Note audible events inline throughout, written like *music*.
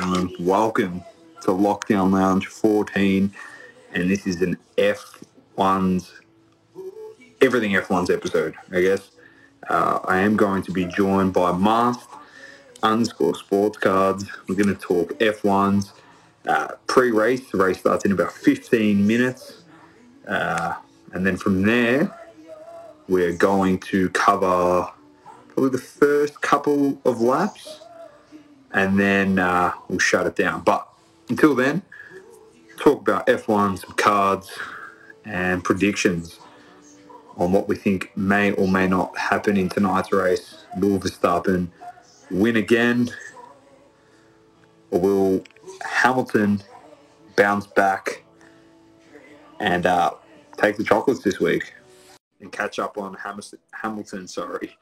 gentlemen? Welcome to Lockdown Lounge 14, and this is an F1's everything F1's episode, I guess. Uh, I am going to be joined by Masked underscore sports cards. We're going to talk F1's uh, pre-race. The race starts in about 15 minutes, uh, and then from there, we're going to cover probably the first couple of laps, and then uh, we'll shut it down. But until then, talk about F1, some cards, and predictions on what we think may or may not happen in tonight's race. Will Verstappen win again, or will Hamilton bounce back and uh, take the chocolates this week and catch up on Hamilton, sorry,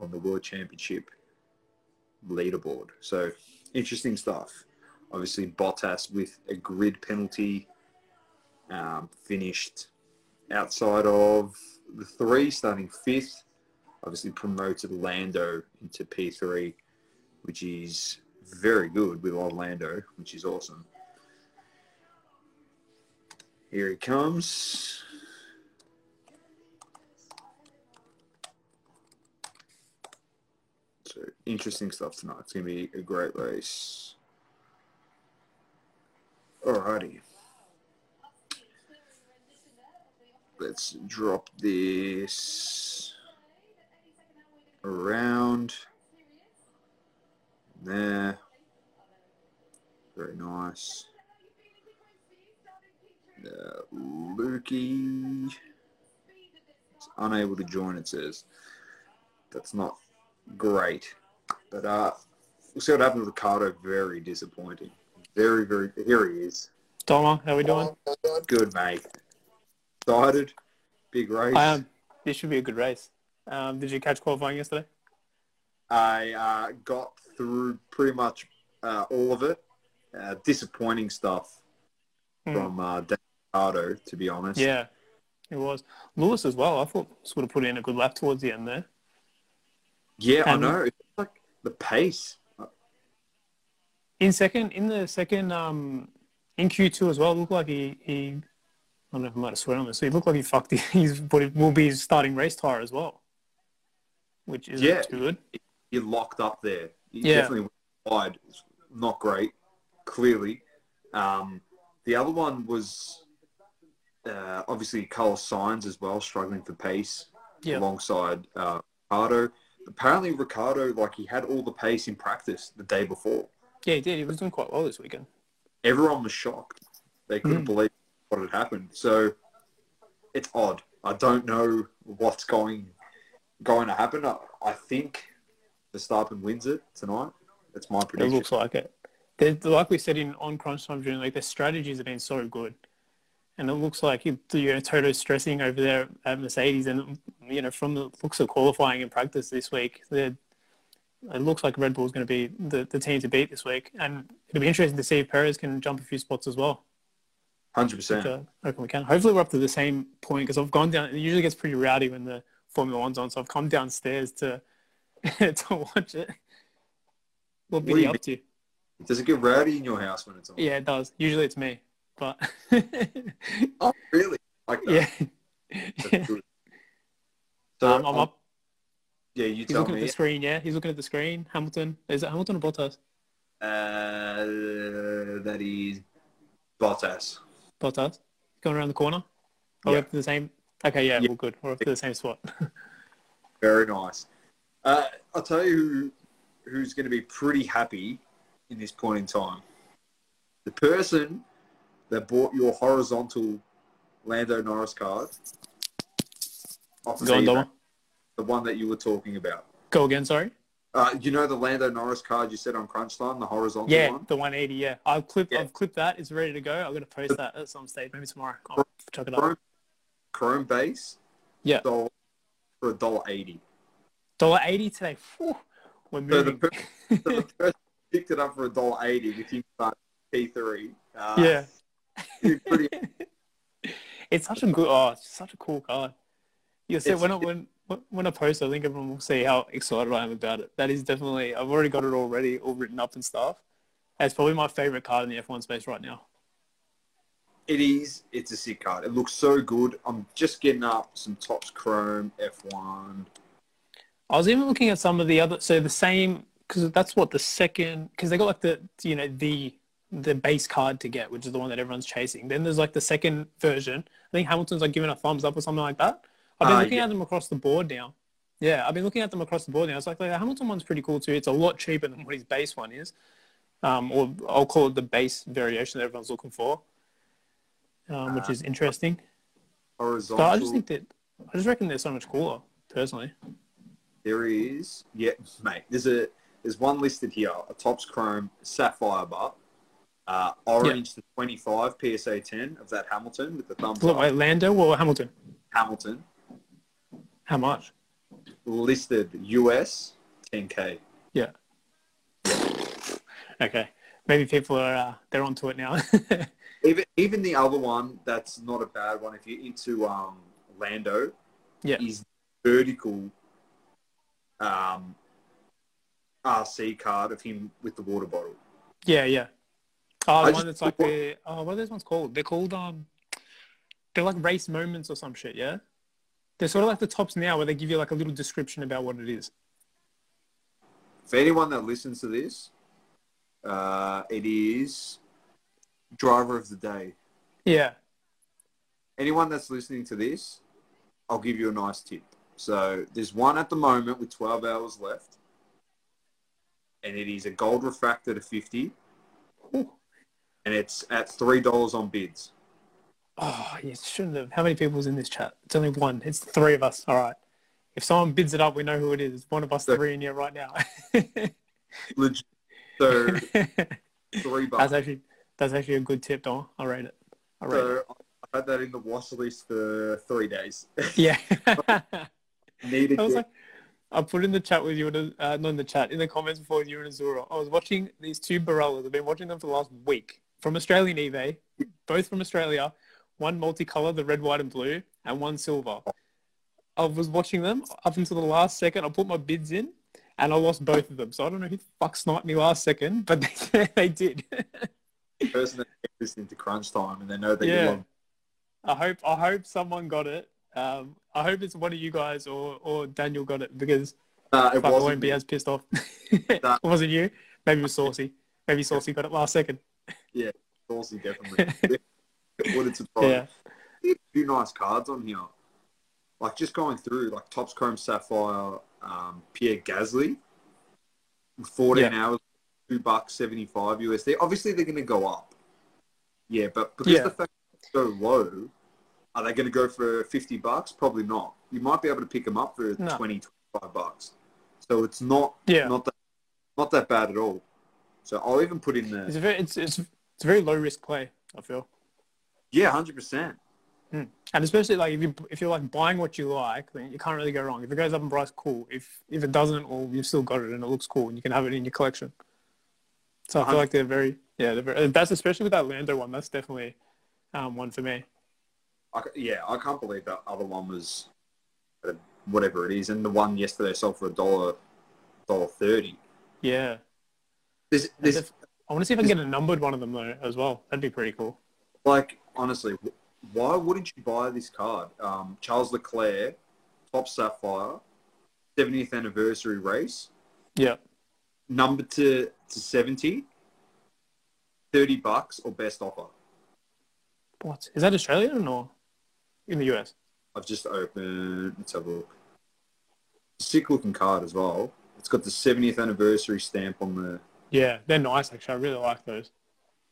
on the World Championship leaderboard. So interesting stuff. Obviously, Bottas with a grid penalty um, finished outside of the three, starting fifth. Obviously, promoted Lando into P3, which is very good. We love Lando, which is awesome. Here he comes. So interesting stuff tonight. It's going to be a great race. Alrighty. Let's drop this around there. Very nice. Uh, Lukey unable to join, it says. That's not great. But uh, we'll see what happens with Ricciardo. Very disappointing. Very, very. Here he is. Donna, how we doing? Good, mate. Excited. Big race. I am. This should be a good race. Um, did you catch qualifying yesterday? I uh, got through pretty much uh, all of it. Uh, disappointing stuff Hmm. from uh, Dan Ricciardo, to be honest. Yeah, it was. Lewis as well. I thought sort of put in a good lap towards the end there. Yeah, And- I know. It's like the pace. In second, in the second, um, in Q2 as well, it looked like he, he I don't know if I might have swear on this. So he looked like he fucked *laughs* his, but it will be his starting race tire as well, which isn't Yeah. too good. You're locked up there. You Yeah. definitely went wide. It's not great, clearly. Um, the other one was uh, obviously Carlos Sainz as well, struggling for pace Yeah. alongside uh, Ricciardo. Apparently, Ricciardo, like he had all the pace in practice the day before. Yeah, he did. He was doing quite well this weekend. everyone was shocked. They couldn't Mm. believe what had happened. So it's odd. I don't know what's going going to happen. I, I think Verstappen wins it tonight. That's my prediction. It looks like it. They're, like we said in on crunch time during like their strategies have been so good, and it looks like you know Toto's stressing over there at Mercedes, and you know from the looks of qualifying and practice this week, it looks like Red Bull is going to be the, the team to beat this week, and it'll be interesting to see if Perez can jump a few spots as well. Hundred percent. uh, I reckon we can. Hopefully, we're up to the same point because I've gone down. It usually gets pretty rowdy when the Formula One's on, so I've come downstairs to *laughs* to watch it. What What be up to? Does it get rowdy in your house when it's on? Yeah, it does. Usually it's me, but *laughs* Oh, really? Like that? yeah. So um, I'm up. Yeah, you He's tell looking at the screen. Yeah, he's looking at the screen. Hamilton. Is it Hamilton or Bottas? Uh, that is Bottas. Bottas. Going around the corner. Are we Yeah. up to the same? Okay, yeah, Yeah. we're good. We're up to the same spot. *laughs* Very nice. Uh, I'll tell you who, who's going to be pretty happy in this point in time. The person that bought your horizontal Lando Norris card. Go on, Doma. the one that you were talking about. Go again. Sorry. Uh, you know the Lando Norris card you said on Crunch Time, the horizontal Yeah, one? the 180. Yeah, I've clipped. Yeah. I've clipped that. It's ready to go. I'm gonna post that at some stage, maybe tomorrow. I'll chuck it up. Chrome, Chrome base. Yeah. Dollar, for a dollar eighty. Dollar eighty today. Whew, we're So the, moving. per- so the *laughs* person picked it up for a dollar eighty with him start P three. Uh, yeah. Pretty *laughs* it's such a good. Oh, it's such a cool card. You It's- when I, when when I post, I think everyone will see how excited I am about it. That is definitely. I've already got it already, all written up and stuff. It's probably my favorite card in the F1 space right now. It is. It's a sick card. It looks so good. I'm just getting up some Topps Chrome F1. I was even looking at some of the other. So the same because that's what the second because they got like the you know the the base card to get, which is the one that everyone's chasing. Then there's like the second version. I think Hamilton's like giving a thumbs up or something like that. I've been Uh, looking yeah. at them across the board now. Yeah, I've been looking at them across the board now. It's like, like the Hamilton one's pretty cool too. It's a lot cheaper than what his base one is, um, or I'll call it the base variation that everyone's looking for, um, which Uh, is interesting. Horizontal. But I just think that I just reckon they're so much cooler, personally. There is, yeah, mate. There's a there's one listed here: a Topps Chrome Sapphire bar, uh, orange the 25 PSA 10 of that Hamilton with the thumbs Look, up. wait, Lando or Hamilton? Hamilton How much? listed US 10k. Yeah. Okay. Maybe people are uh, they're onto it now. *laughs* Even even the other one that's not a bad one if you're into um, Lando Yeah. is vertical um, RC card of him with the water bottle. yeah, yeah. Oh, I the just- one that's like the oh, what are those ones called? They're called um, they're like race moments or some shit. Yeah. They're sort of like the tops now, where they give you like a little description about what it is. For anyone that listens to this, uh, it is driver of the day. Yeah. Anyone that's listening to this, I'll give you a nice tip. So there's one at the moment with 12 hours left, and it is a gold refractor to 50, Ooh. And it's at three dollars on bids. Oh, you shouldn't have. How many people's in this chat? It's only one. It's three of us. All right. If someone bids it up, we know who it is. It's one of us So- three in here right now. *laughs* Legit. So *laughs* three bucks. that's actually that's actually a good tip, Don. I'll rate it. I'll rate it. So I had that in the watch list for three days. Yeah. *laughs* Needed I like, I put in the chat with you, and, uh, not in the chat, in the comments before with you and Azura. I was watching these two Barellas. I've been watching them for the last week from Australian eBay, both from Australia. One multicolour, the red, white, and blue, and one silver. I was watching them up until the last second. I put my bids in, and I lost both of them. So I don't know who the fuck sniped me last second, but *laughs* they, they did. person that listening to crunch time and they know that you Yeah. I hope I hope someone got it. Um, I hope it's one of you guys or, or Daniel got it because uh, it I won't be as pissed off. *laughs* it wasn't you. Maybe it was Saucy. Maybe Saucy got it last second. Saucy, definitely. it would have surprised. Yeah. A few nice cards on here. Like just going through, like Topps Chrome Sapphire, um, Pierre Gasly, 14 Yeah. hours, two bucks 75 USD. Obviously, they're going to go up. Yeah, but because Yeah. the fact it's so low, are they going to go for 50 bucks? Probably not. You might be able to pick them up for No. 20, 25 bucks. So it's not Yeah. not that not that bad at all. So I'll even put in It's the a very it's it's it's a very low risk play, I feel. yeah, hundred percent. And especially like if you if you're like buying what you like, then you can't really go wrong. If it goes up in price, cool. If if it doesn't, well, you've still got it and it looks cool and you can have it in your collection. So I feel like they're very yeah, they're very, that's especially with that Lando one. That's definitely um, one for me. I, yeah, I can't believe that other one was uh, whatever it is, and the one yesterday sold for a dollar dollar thirty. Yeah. There's, there's I want to see if I can get a numbered one of them though as well. That'd be pretty cool. like honestly, why wouldn't you buy this card? Um, Charles Leclerc, top sapphire, 70th anniversary race, Yeah. number to to 70, 30 bucks or best offer. What is that Australian or in the US? I've just opened. Let's have a look. Sick looking card as well. It's got the 70th anniversary stamp on the. Yeah, they're nice actually. I really like those.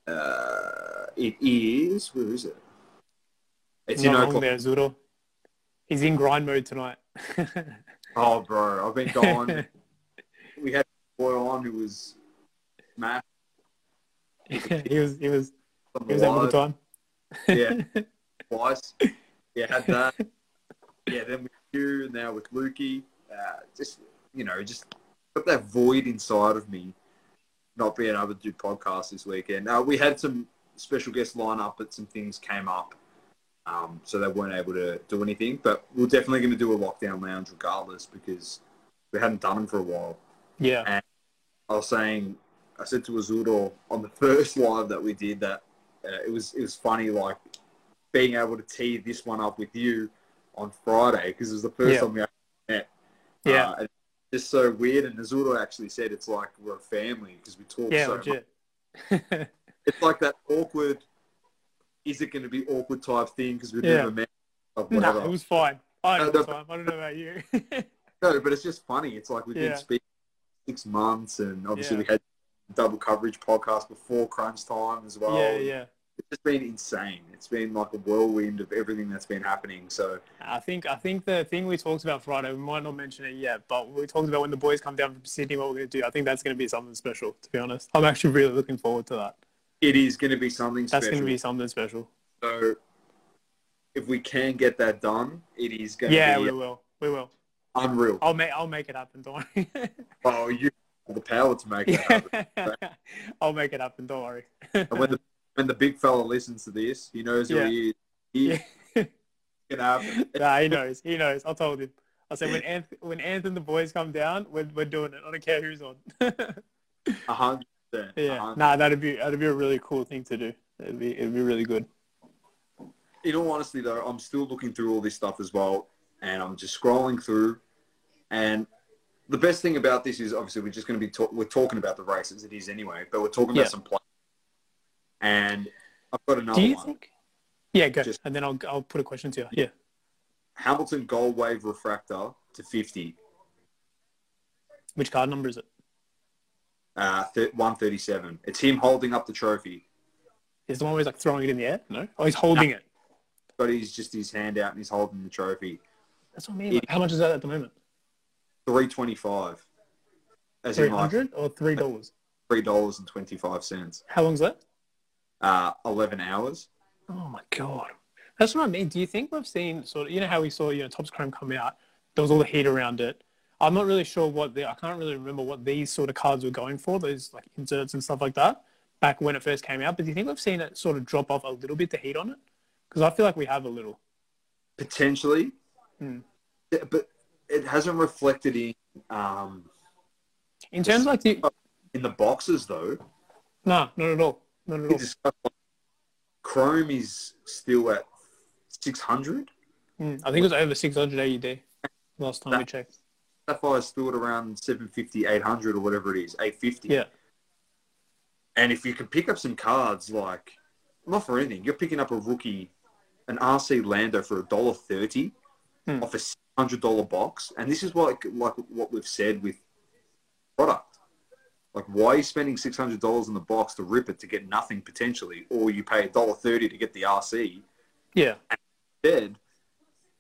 Uh, it is. Where is it? It's in Not wrong Oklahoma. there, Zoodle. He's in grind mode tonight. *laughs* Oh, bro, I've been gone. *laughs* we had a boy on who was mad. *laughs* he was he was he was having a live. good time. Yeah, twice. Yeah, had that. Yeah, then with you, and now with Lukey. Uh, just you know, just got that void inside of me, not being able to do podcasts this weekend. Uh, we had some special guest lineup, but some things came up. um, so they weren't able to do anything. But we're definitely going to do a lockdown lounge regardless because we hadn't done them for a while. Yeah. And I was saying, I said to Azuro on the *laughs* first live that we did that uh, it was it was funny like being able to tee this one up with you on Friday because it was the first Yeah. time we met. Yeah. Uh, just so weird. And Azuro actually said it's like we're a family because we talk yeah, so much. legit. It's like that awkward. Is it going to be awkward type thing because we've Yeah. never met? No, whatever. it was fine. I time. I don't know about you. *laughs* No, but it's just funny. It's like we've Yeah. been speaking six months, and obviously Yeah. we had double coverage podcast before crunch time as well. yeah, yeah. It's just been insane. It's been like a whirlwind of everything that's been happening. So I think I think the thing we talked about Friday, we might not mention it yet, but we talked about when the boys come down from Sydney, what we're going to do. I think that's going to be something special. To be honest, I'm actually really looking forward to that. it is going to be something special. That's special. going to be something special. So if we can get that done, it is going Yeah, to we be will. We will. unreal. I'll make I'll make it happen. Don't worry. *laughs* Oh, you have the power to make it happen. *laughs* I'll make it happen. Don't worry. *laughs* When the big fella listens to this, he knows who Yeah. he is. He Yeah. *laughs* can happen. *laughs* nah, he knows. He knows. I told him. I said when *laughs* Anth- when Anth and the boys come down, we're, we're doing it. I don't care who's on. A hundred percent. yeah. hundred. Nah, that'd be that'd be a really cool thing to do. It'd be it'd be really good. in all honesty though, I'm still looking through all this stuff as well, and I'm just scrolling through. And the best thing about this is obviously we're just going to be talk- we're talking about the races. It is anyway, but we're talking Yeah. about some play. And I've got another Do you one. think? Yeah, go. Just- and then I'll I'll put a question to you. Yeah. Hamilton Gold Wave Refractor to 50, Which card number is it? uh, th- 137. It's him holding up the trophy, Is the one where he's like throwing it in the air? No. Oh, he's holding it. but he's just his hand out and he's holding the trophy. That's what I mean. Like, how much is that at the moment? 325. As Three in like or three dollars? three dollars and twenty five cents. How long's that? Uh, eleven hours. Oh my god. That's what I mean. Do you think we've seen sort of you know how we saw, you know, Topps Chrome come out, there was all the heat around it. I'm not really sure what the I can't really remember what these sort of cards were going for, those like inserts and stuff like that, back when it first came out. But do you think we've seen it sort of drop off a little bit, the heat on it? Because I feel like we have a little. Potentially, Hmm. But it hasn't reflected in um, In terms of like the in the boxes though. no, not at all. Not at all. discussed, like, Chrome is still at six hundred. Mm, I think it was over 600 AUD last time we That- checked. Sapphire's still at around 750, 800 or whatever it is, eight fifty. Yeah. And if you can pick up some cards like, not for anything, you're picking up a rookie, an RC Lando for a dollar thirty Hmm. off a six hundred dollar box, and this is what like what we've said with product. Like, why are you spending six hundred dollars in the box to rip it to get nothing potentially, or you pay a dollar thirty to get the RC? Yeah. Instead,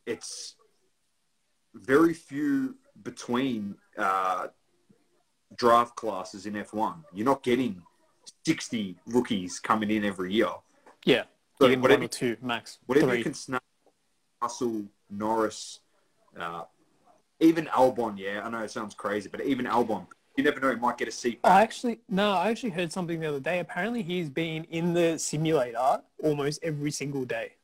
it's very few between uh, draft classes in F1. You're not getting 60 rookies coming in every year. Yeah. So get whatever- one or two max. Whatever three. you can snap, Russell, Norris, uh, even Albon, yeah, I know it sounds crazy, but even Albon, you never know, he might get a seat I actually no, I actually heard something the other day. Apparently, he's been in the simulator almost every single day.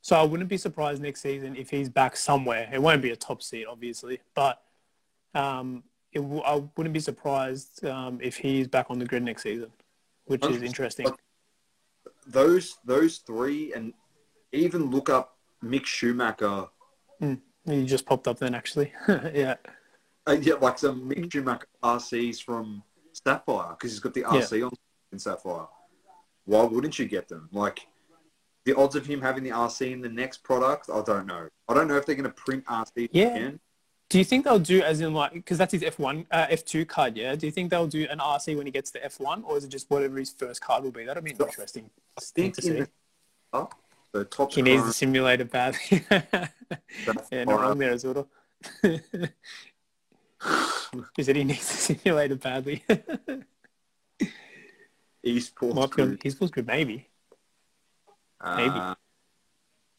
So I wouldn't be surprised next season if he's back somewhere. It won't be a top seat, obviously, but um, it w- I wouldn't be surprised um, if he's back on the grid next season, which is 100%. interesting. Those those three, and even look up Mick Schumacher. He just popped up then, actually. *laughs* yeah, Uh, yeah, like some Mick Schumacher RCs from Sapphire because he's got the RC on in Sapphire. Why wouldn't you get them? Like the odds of him having the RC in the next product, I don't know. I don't know if they're going to print RC Yeah. again. Do you think they'll do as in like because that's his F one uh, F two card? Yeah. Do you think they'll do an RC when he gets to F one, or is it just whatever his first card will be? That'll be an interesting thing think to see. the, oh, the top He needs the simulator badly. *laughs* yeah, not wrong there as well. *laughs* *sighs* he said he needs the simulator badly. *laughs* esports Might be on group. his full group, maybe. maybe. Uh,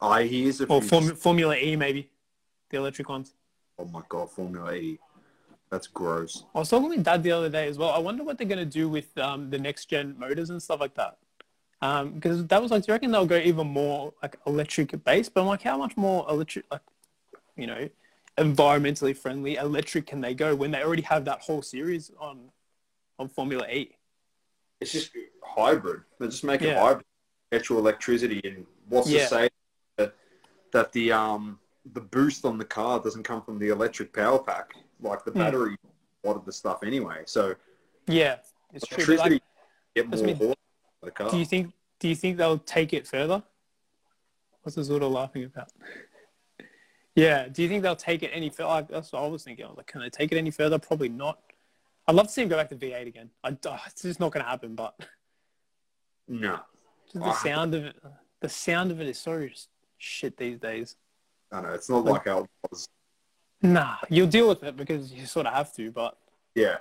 I hears a Or Form- Formula E, maybe. The electric ones. Oh my god, Formula E. That's gross. I was talking with Dad the other day as well. I wonder what they're going to do with um, the next gen motors and stuff like that. Um, because that was like, do you reckon they'll go even more like electric based? But I'm like, how much more electric, like, you know, environmentally friendly electric can they go when they already have that whole series on on Formula E? It's just hybrid. They just make it Yeah. hybrid, petrol electricity, and what's Yeah. to say that that the um the boost on the car doesn't come from the electric power pack, like the Hmm. battery, a lot of the stuff anyway. So Yeah, it's true. Like, get more me. horse for the car. do you think do you think they'll take it further? What's the Zuda laughing about? Yeah, do you think they'll take it any further? That's what I was thinking. I was like, can they take it any further? Probably not. I'd love to see him go back to V8 again. I, oh, it's just not going to happen. But no, just the sound of it, the sound of it is so shit these days. I know it's not like how it was. Nah, you'll deal with it because you sort of have to. But Yeah.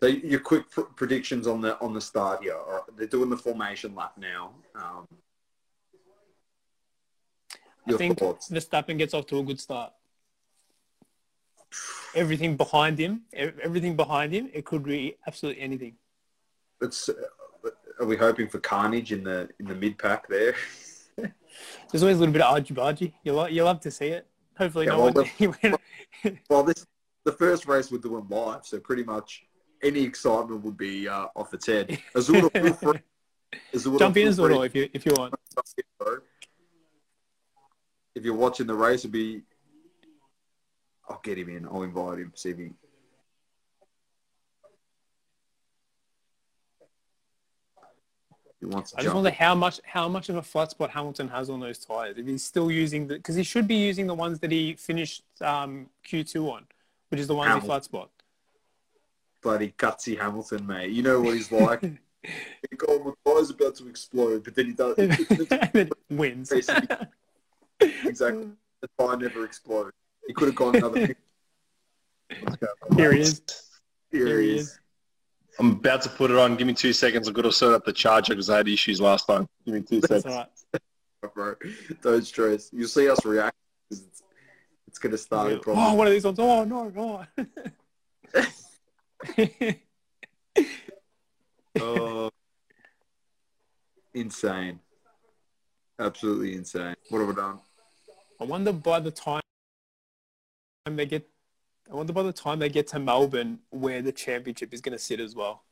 So your quick pr- predictions on the on the start here. Right, They're doing the formation lap now. Um, I think thoughts? Verstappen gets off to a good start. Everything behind him, everything behind him, it could be absolutely anything. It's, uh, are we hoping for carnage in the in the mid pack there? *laughs* There's always a little bit of argy bargy. You lo- you love to see it. Hopefully, Yeah, no well, one. *laughs* *laughs* well, this the first race we're doing live, so pretty much any excitement would be uh, off its head. Azula. Azula, Jump in feel as free well if you if you want. to jump in, bro. If you're watching the race, it'd be. I'll get him in. I'll invite him. See if he. He wants to I just jump. wonder how much how much of a flat spot Hamilton has on those tires. If he's still using the because he should be using the ones that he finished um, Q2 on, which is the ones he flat spot. bloody gutsy Hamilton, mate. You know what he's like. *laughs* He go, my tire's about to explode, but then he does. *laughs* wins. Basically. exactly. The fire never explodes. He could have gone another. *laughs* Here he is. Here, Here he he is. I'm about to put it on. Give me two seconds. I've got to set up the charger because I had issues last time. Give me two That's seconds. all right. *laughs* Bro, don't stress. You'll see us react. 'cause It's, it's going to start. Yeah. a Oh, problem. one of these ones. Oh no, no. *laughs* Oh, insane. Absolutely insane. What have I done? I wonder by the time they get, I wonder by the time they get to Melbourne where the championship is going to sit as well.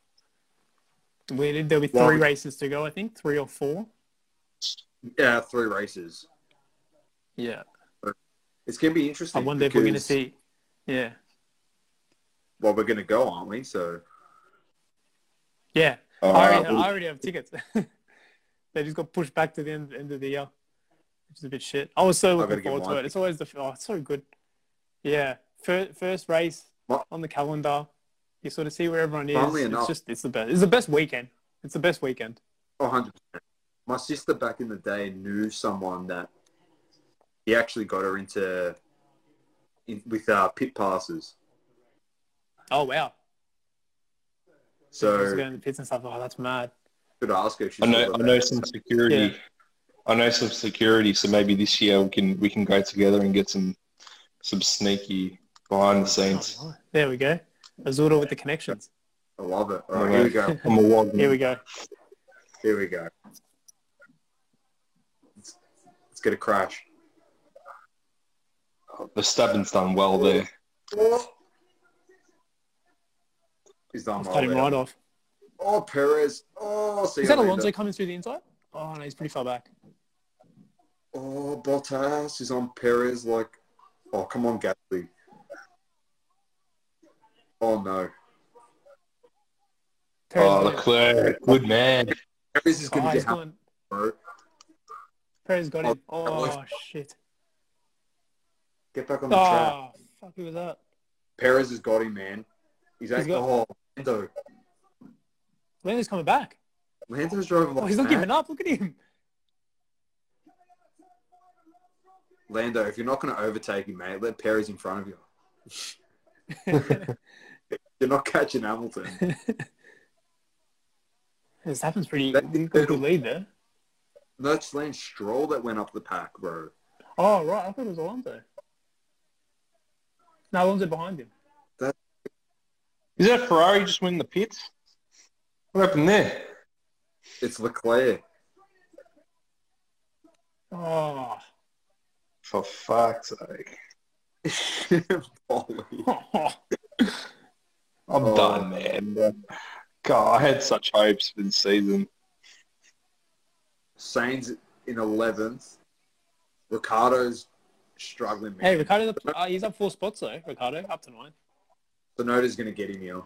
Where there'll be three Well- races to go, I think, three or four. Yeah, three races. Yeah, It's going to be interesting. I wonder if we're going to see. Yeah, Well, we're going to go, aren't we? So yeah. Oh, I, already, I already have tickets. *laughs* they just got pushed back to the end, end of the year, which is a bit shit. I was so gotta looking forward to mine. it. It's always the oh, it's so good. Yeah, first, first race What? on the calendar. You sort of see where everyone is. Funnily it's enough- just it's the best. It's the best weekend. It's the best weekend. Oh, 100%. My sister back in the day knew someone that he actually got her into in, with uh, pit passes. Oh wow! Just So going to the pits and stuff. Oh, that's mad. could ask her. She's I know. I know some security. Yeah. I know some security. So maybe this year we can we can go together and get some some sneaky behind the oh, scenes. There we go. Azura with the connections. I love it. All right, here we go. I'm a wog. Here we go. Here we go. Let's, let's get a crash. Oh, the Stabbin's done well there. He's done Cut him right off. Oh, Perez. Oh, see Is that later. Alonso coming through the inside? Oh no, he's pretty far back. Oh, Bottas is on Perez. Like, oh, come on, Gasly. Oh no, Oh. Leclerc, good man. Perez is Oh, going to he's get going. bro. Perez got oh, him. Oh, Oh shit. Get back on the ah, track. Oh fuck, who was that? Perez has got him, man. He's, He's actually, got- oh, Lando. Lando's coming back. Lando's driving oh, like Oh, he's not mad. giving up. Look at him. Lando, if you're not going to overtake him, mate, let Perez in front of you. *laughs* You're not catching Hamilton. *laughs* this happens pretty. That- He's got a good lead there. That's Lance Stroll that went up the pack, bro. Oh right, I thought it was Alonso. No, Alonso behind him. Is that Ferrari just winning the pits? What happened there? It's Leclerc. Oh. For fuck's sake. Bolly. *laughs* *laughs* I'm Oh. done, man. God, I had such hopes for the season. Sainz in 11th. Ricciardo's struggling, man. hey, Ricciardo, uh, he's up four spots though. Ricciardo up to nine. Tsunoda's going to get him here.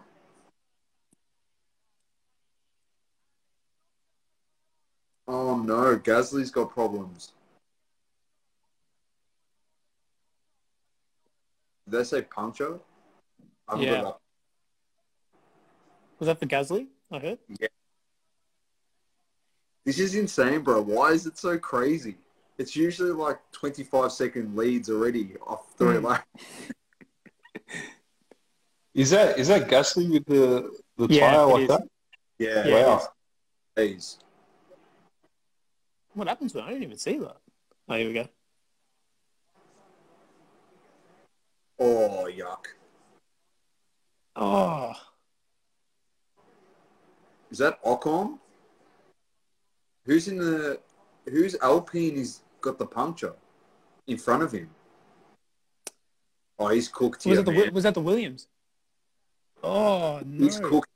Oh no, Gasly's got problems. Did I say puncture? I haven't Yeah. Was that the Gasly? I heard. Yeah. This is insane, bro. Why is it so crazy? It's usually like 25 second leads already off three Hmm. laps. *laughs* Is that is that Gasly with the the Yeah, tire like is. that? Yeah. Yeah, wow. Jeez. What happened to it? I didn't even see that. Oh, here we go. Oh, yuck. Oh, Is that Ocon? Who's in the? Who's Alpine? has got the puncture in front of him? Oh, he's cooked was here, that the man. was that the Williams? Oh no! He's cooked.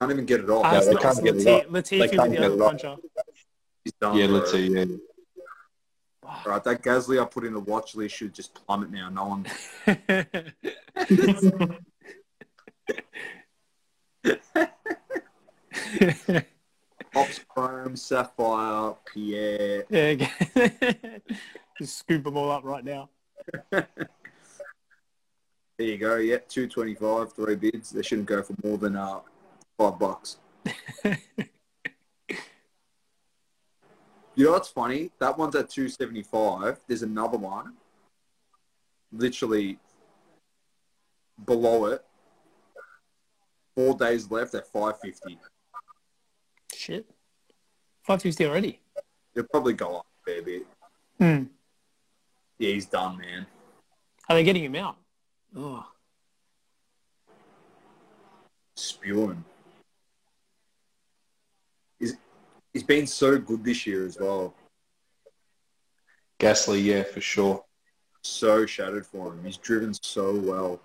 Can't even get it off. Ah, Yeah, it's they not- can't it's get it Lati- up. Latifi with can't the get other it He's done. Yeah, bro. let's see. Yeah. All right, that Gasly I put in the watch list should just plummet now. No one. *laughs* Ops Chrome, Sapphire, Pierre. yeah, *laughs* just scoop them all up right now. *laughs* There you go. Yeah, two twenty-five, three bids. They shouldn't go for more than uh, five bucks. You know what's funny? That one's at two seventy-five. There's another one, literally below it. Four days left at five fifty. Shit, five fifty already. It'll probably go up a fair bit. Hmm. Yeah, he's done, man. Are they getting him out? Oh, Spewing. He's he's been so good this year as well. Gasly, yeah, for sure. So shattered for him. He's driven so well.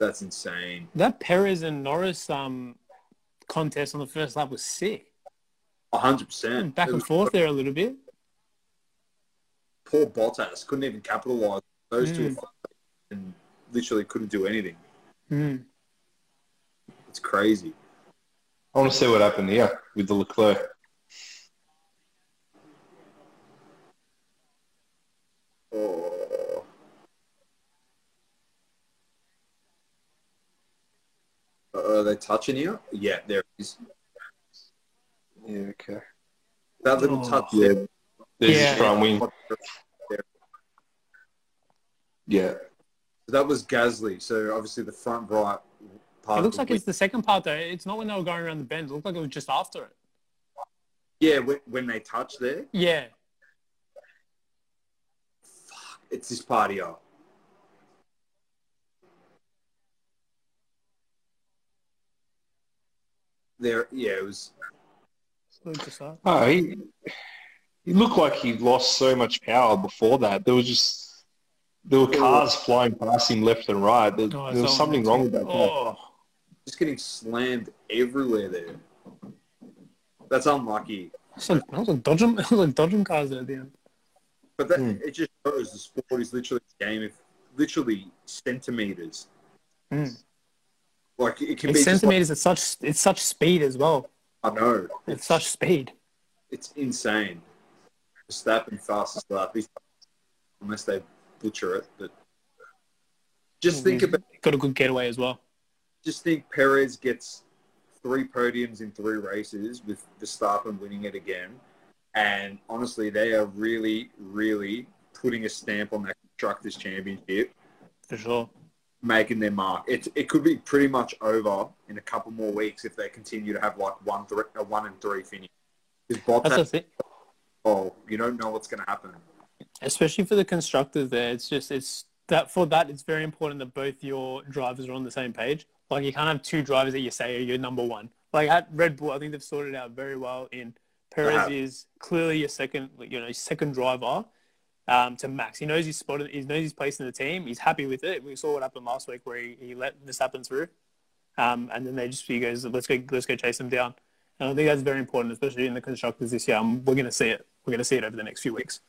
That's insane. that Perez and Norris um contest on the first lap was sick. hundred percent. Back and forth there a little bit. Poor Bottas couldn't even capitalize. Those two Mm. and literally couldn't do anything. Hmm. It's crazy. I want to see what happened here with the Leclerc. Oh. Uh, are they touching you? Yeah, there it is. Yeah, okay. That little Oh. touch Yeah. there. There's Yeah. his front wing. Yeah. That was Gasly. So obviously the front right part. It looks like wing- it's the second part though. It's not when they were going around the bend. It looked like it was just after it. yeah. When, when they touch there, Yeah. Fuck! It's this part here. There, yeah, it was. So it just, Oh, he, he looked like he lost so much power before that. There was just there were cars flying past him left and right. There, Oh, there was something wrong with that. car. Oh. Just getting slammed everywhere there. That's unlucky. It's I was like dodging, *laughs* I was like dodging cars there at the end. But that, Hmm. it just shows the sport is literally a game of literally centimeters. Hmm. Like it can It's be just like, centimeters. it's such, it's such speed as well. I know. It's such speed. It's insane. Verstappen fastest lap, unless they butcher it. But just think about Got a good getaway as well. Just think Perez gets three podiums in three races with Verstappen winning it again. And honestly, they are really, really putting a stamp on that constructors championship, For sure. making their mark. It it could be pretty much over in a couple more weeks if they continue to have like one three a one and three finish. Because That's the Bottas, thing. oh, you don't know what's going to happen. Especially for the constructors there. It's just, it's that for that, it's very important that both your drivers are on the same page. Like you can't have two drivers that you say are your number one. Like at Red Bull, I think they've sorted out very well. In Perez is clearly your second, you know, second driver um, to Max. He knows his spot. He knows his place in the team. He's happy with it. We saw what happened last week where he, he let this happen through, um, and then they just he goes, let's go, let's go chase him down. And I think that's very important, especially in the constructors this year. Um, we're going to see it. We're going to see it over the next few weeks.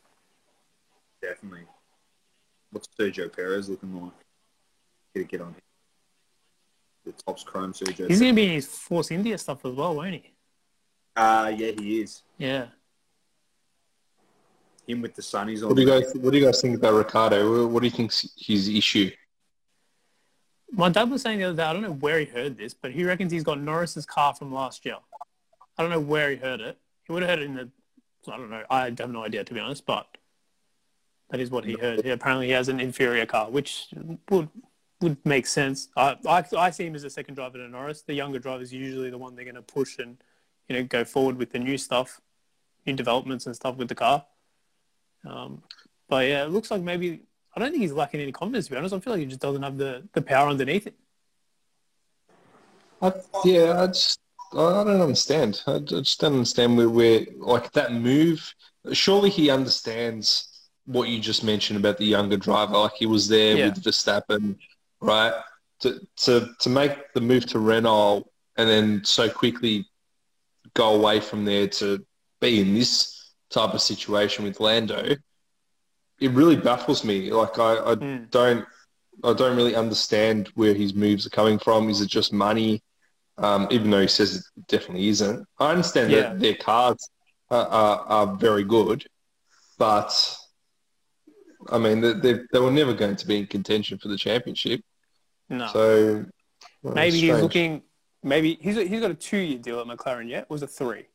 Definitely. What's Sergio Perez looking like? Get a get on him. The Topps chrome Sergio. He's going to be in his Force India stuff as well, won't he? Uh, yeah, he is. Yeah. Him with the sunnies on. What do you guys What do you guys think about Ricciardo? What do you think's his issue? My dad was saying the other day, I don't know where he heard this, but he reckons he's got Norris's car from last year. I don't know where he heard it. He would have heard it in the, I don't know. I have no idea, to be honest, but that is what he heard. He, apparently he has an inferior car, which would would make sense. I, I, I see him as a second driver to Norris. The younger driver is usually the one they're going to push and, you know, go forward with the new stuff, new developments and stuff with the car. Um, but yeah, it looks like maybe I don't think he's lacking any confidence. To be honest, I feel like he just doesn't have the, the power underneath it. I, yeah, I just I don't understand. I just don't understand where, where like that move. Surely he understands what you just mentioned about the younger driver. Like he was there Yeah. with Verstappen, right? To to to make the move to Renault and then so quickly go away from there to be in this type of situation with Lando. It really baffles me. Like I, I Mm. don't I don't really understand where his moves are coming from. Is it just money? Um, even though he says it definitely isn't. I understand Yeah. that their cars are, are, are very good, but I mean, they, they, they were never going to be in contention for the championship. No. So well, maybe he's looking. Maybe he's he's got a two year deal at McLaren yet. Was it three?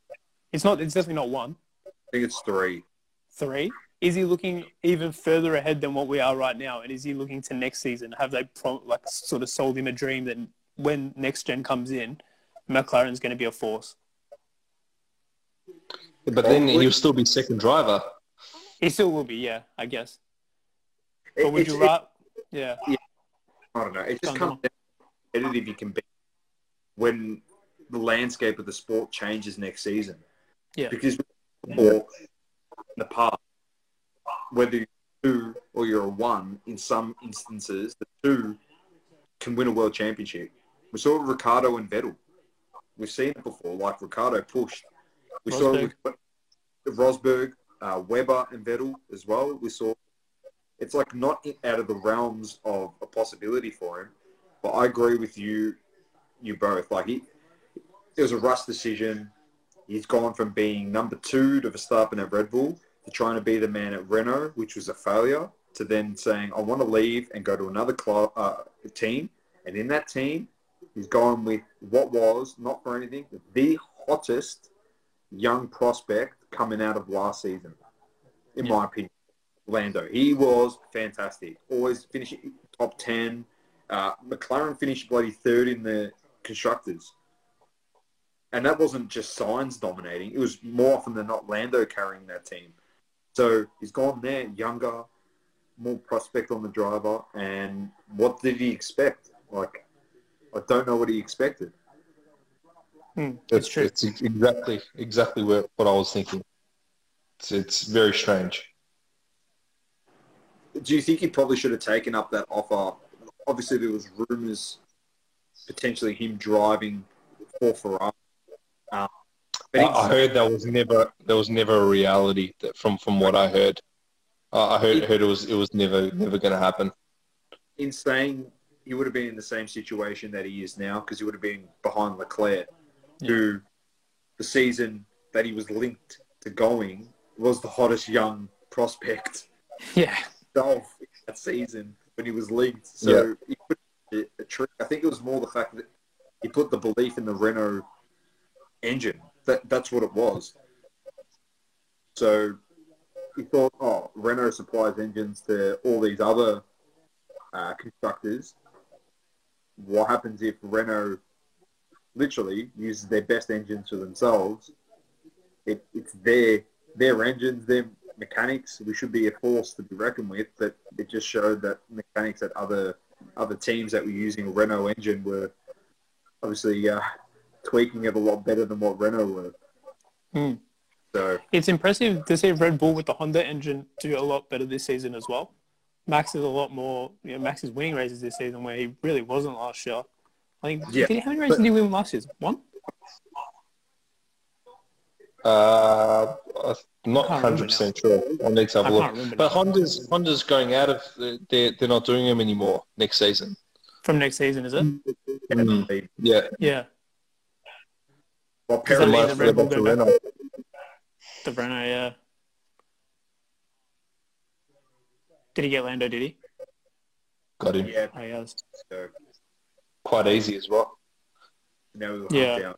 It's not. It's definitely not one. I think it's three. Three. Is he looking even further ahead than what we are right now? And is he looking to next season? Have they pro- like sort of sold him a dream that when next gen comes in, McLaren's going to be a force? But then he'll still be second driver. He still will be, yeah, I guess. But would it's- you it- rather? Yeah. I don't know. It just comes down to how competitive you can be when the landscape of the sport changes next season. Yeah. Because in the past, whether you're two or you're a one, in some instances, the two can win a world championship. We saw Ricciardo and Vettel. We've seen it before. Like Ricciardo pushed. We saw it with Rosberg, uh, Webber, and Vettel as well. We saw it's like not out of the realms of a possibility for him. But I agree with you, you both. Like he, it was a rush decision. He's gone from being number two to Verstappen at Red Bull to trying to be the man at Renault, which was a failure, to then saying I want to leave and go to another club, uh, team. And in that team, he's gone with what was not for anything the hottest young prospect coming out of last season, in Yeah. my opinion. Lando. He was fantastic. Always finishing top 10. Uh, McLaren finished bloody third in the constructors. And that wasn't just Sainz dominating. It was more often than not Lando carrying that team. So he's gone there, younger, more prospect on the driver. And what did he expect? Like, I don't know what he expected. Hmm, it's It's, true. it's exactly exactly what, what I was thinking. It's, it's very strange. Do you think he probably should have taken up that offer? Obviously, there was rumours potentially him driving for Ferrari. Um, but I, I heard that was never there was never a reality that from from what I heard. Uh, I heard heard it was it was never never going to happen. in saying he would have been in the same situation that he is now because he would have been behind Leclerc, who the season that he was linked to going was the hottest young prospect Yeah. Of that season when he was linked. So he put a, a trick. I think it was more the fact that he put the belief in the Renault engine. That that's what it was. So he thought, oh, Renault supplies engines to all these other uh, constructors. What happens if Renault literally uses their best engines for themselves? It, it's their their engines, their mechanics. We should be a force to be reckoned with. But it just showed that mechanics at other other teams that were using a Renault engine were obviously uh, tweaking it a lot better than what Renault were. Hmm. So It's impressive to see Red Bull with the Honda engine do a lot better this season as well. Max is a lot more. You know, Max is winning races this season where he really wasn't last year. I think. Yeah, did he, how many races but- did he win last year? One. Uh, not hundred percent sure. I need to have a look. can't But now. Honda's Honda's going out of they're they're not doing them anymore next season. From next season, is it? Mm. Yeah, Yeah, well, Does that Perez, mean the Red Bull go back to go back? Renault. the Renault. Yeah. Did he get Lando? Did he? Got him yeah, Oh, yeah. so quite easy as well. now we'll Yeah. hunt down.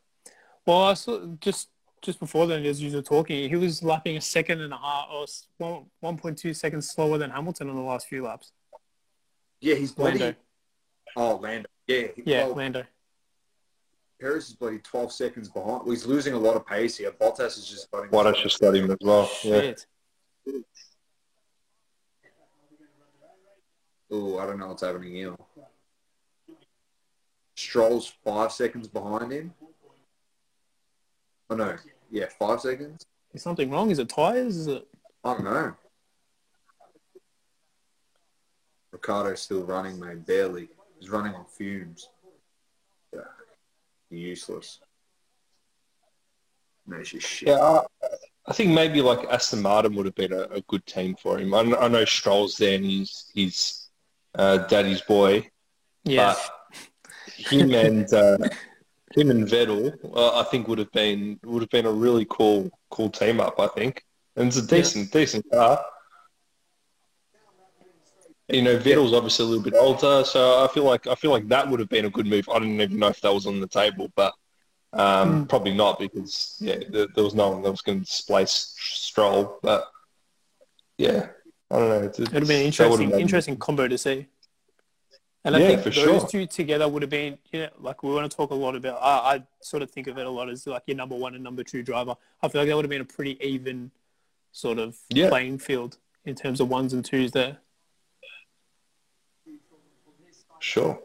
Well, I saw just just before then, as you were talking, he was lapping a second and a half or one one point two seconds slower than Hamilton on the last few laps. Yeah, he's bloody. Lando. Oh, Lando. Yeah, he- Yeah, well, Lando. Perez is bloody 12 seconds behind. Well, he's losing a lot of pace here. Bottas is just letting Why don't you study him as well? Yeah. Shit. Oh, I don't know what's happening here. Stroll's five seconds behind him. Oh no, yeah, five seconds. Is something wrong? Is it tires? Is it? I don't know. Ricciardo's still running, mate. Barely. He's running on fumes. Yeah. Useless. No, it's just shit. Yeah, I, I think maybe like Aston Martin would have been a, a good team for him. I, I know Stroll's there and he's he's uh, daddy's boy, Yeah. but him and uh, *laughs* him and Vettel, uh, I think would have been would have been a really cool cool team up. I think, and it's a decent decent car. You know, Vettel's obviously a little bit older, so I feel like I feel like that would have been a good move. I didn't even know if that was on the table, but um, probably not because yeah, there, there was no one that was going to displace Stroll. But yeah, I don't know. It's, It would have been an that would have interesting, interesting combo to see. And I Yeah, think those sure. two together would have been, you know, like we want to talk a lot about. I, I sort of think of it a lot as like your number one and number two driver. I feel like that would have been a pretty even sort of Yeah. playing field in terms of ones and twos there. Sure.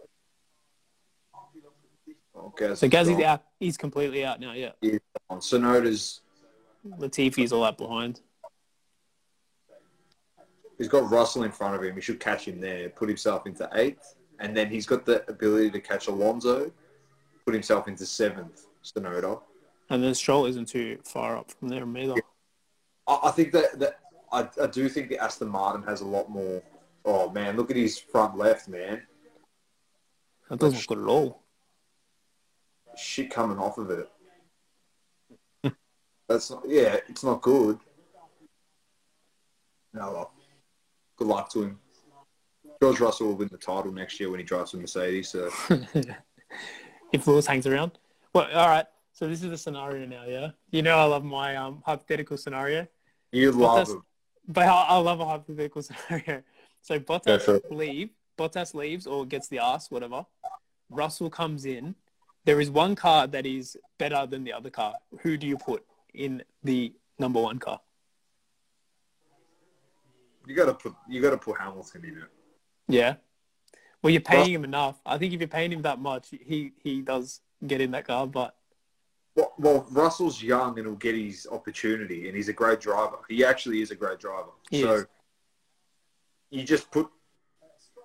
Okay, So Gazzy's out. He's completely out now. Yeah, Tsunoda's Latifi's a lap behind. he's got Russell in front of him. He should catch him there, put himself into eighth, and then he's got the ability to catch Alonso, put himself into seventh. Tsunoda. And then Stroll isn't too far up from there either. I, I think that, that I, I do think the Aston Martin has a lot more. Oh man, look at his front left, man. That doesn't look good at all. Shit coming off of it. That's not. Yeah, it's not good. No, good luck to him. George Russell will win the title next year when he drives a Mercedes. So *laughs* if Lewis hangs around. Well, all right. So this is the scenario now, yeah. You know, I love my um, hypothetical scenario, you love him. but I, I love a hypothetical *laughs* scenario. So Bottas for leave, Bottas leaves or gets the ass, whatever. Russell comes in. There is one car that is better than the other car. Who do you put in the number one car? You gotta put. You gotta put Hamilton in it. Yeah. Well, you're paying him enough. I think if you're paying him that much, he he does get in that car. But Well, well, Russell's young and he'll get his opportunity, and he's a great driver. He actually is a great driver. He so is. you just put,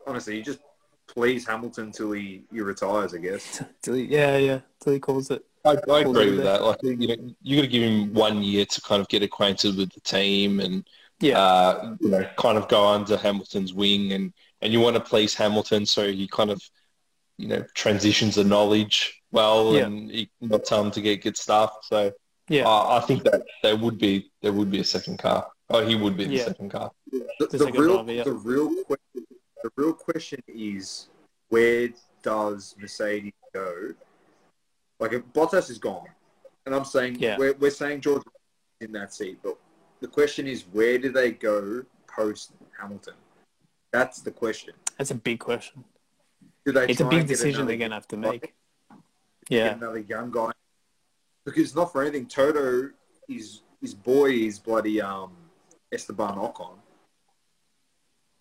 honestly, you just please Hamilton till he, he retires, I guess. *laughs* till he, yeah, yeah, till he calls it. I, I agree with with that. that. Like you know, you got to give him one year to kind of get acquainted with the team and Yeah. uh, you know, kind of go under Hamilton's wing, and and you want to please Hamilton, so he kind of you know transitions the knowledge well, Yeah. and you not tell him to get good stuff. So Yeah. uh, I think that there would be there would be a second car. Oh, he would be the Yeah. second car. The, The the second real, driver, yeah. the real, que- the real question is, where does Mercedes go? Like, if Bottas is gone, and I'm saying Yeah. we're, we're saying George in that seat, but the question is, where do they go post Hamilton? That's the question. That's a big question. Do they It's a big decision they're going to have to make. get Yeah. another young guy. Because not for anything, Toto, his his boy is bloody um Esteban Ocon.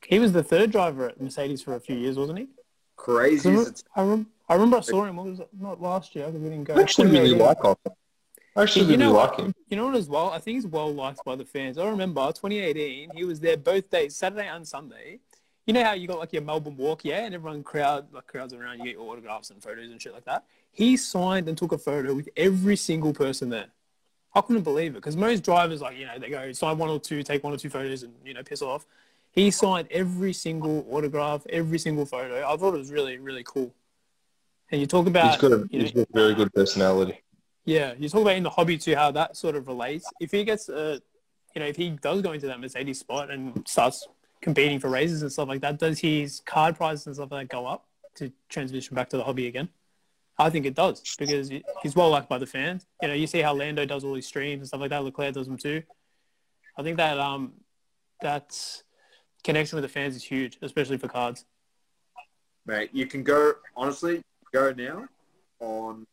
He was the third driver at Mercedes for a few years, wasn't he? Crazy as it's I, rem- I remember I saw him. What was it? Not last year. 'cause We didn't go. I actually really 2018. like Ocon. I actually You really know like him. You know what as well? I think he's well liked by the fans. I remember 2018, he was there both days, Saturday and Sunday. You know how you got like your Melbourne walk, yeah, and everyone crowd like crowds around, you get your autographs and photos and shit like that. He signed and took a photo with every single person there. I couldn't believe it because most drivers like you know they go sign one or two, take one or two photos, and you know piss off. He signed every single autograph, every single photo. I thought it was really really cool. And you talk about He's got a, you know, he's got a very good personality. yeah, you talk about in the hobby too how that sort of relates. If he gets a, you know, if he does go into that Mercedes spot and starts competing for raises and stuff like that, does his card prices and stuff like that go up to transition back to the hobby again? I think it does because he's well liked by the fans. You know, you see how Lando does all his streams and stuff like that. Leclerc does them too. I think that um, that connection with the fans is huge, especially for cards. mate. You can go honestly go now on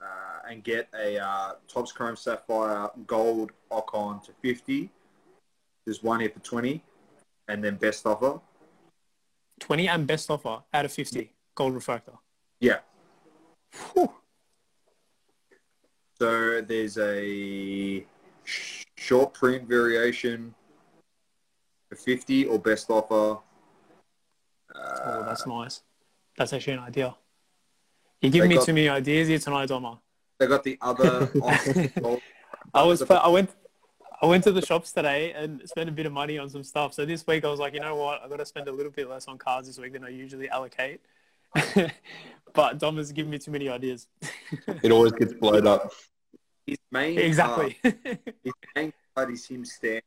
uh, and get a uh, Topps Chrome Sapphire Gold Ocon to fifty. There's one here for twenty, and then best offer. Twenty and best offer out of fifty, gold refractor. Yeah. Whew. So there's a short print variation for 50 or best offer. Oh, Uh, that's nice. That's actually an idea. You're giving me got- too many ideas here tonight, Doma. they got the other. *laughs* I was I went I went to the shops today and spent a bit of money on some stuff. So this week I was like, you know what, I've got to spend a little bit less on cards this week than I usually allocate. *laughs* but Dom has given me too many ideas. *laughs* It always gets blown up. His main exactly. card, his main card is him stand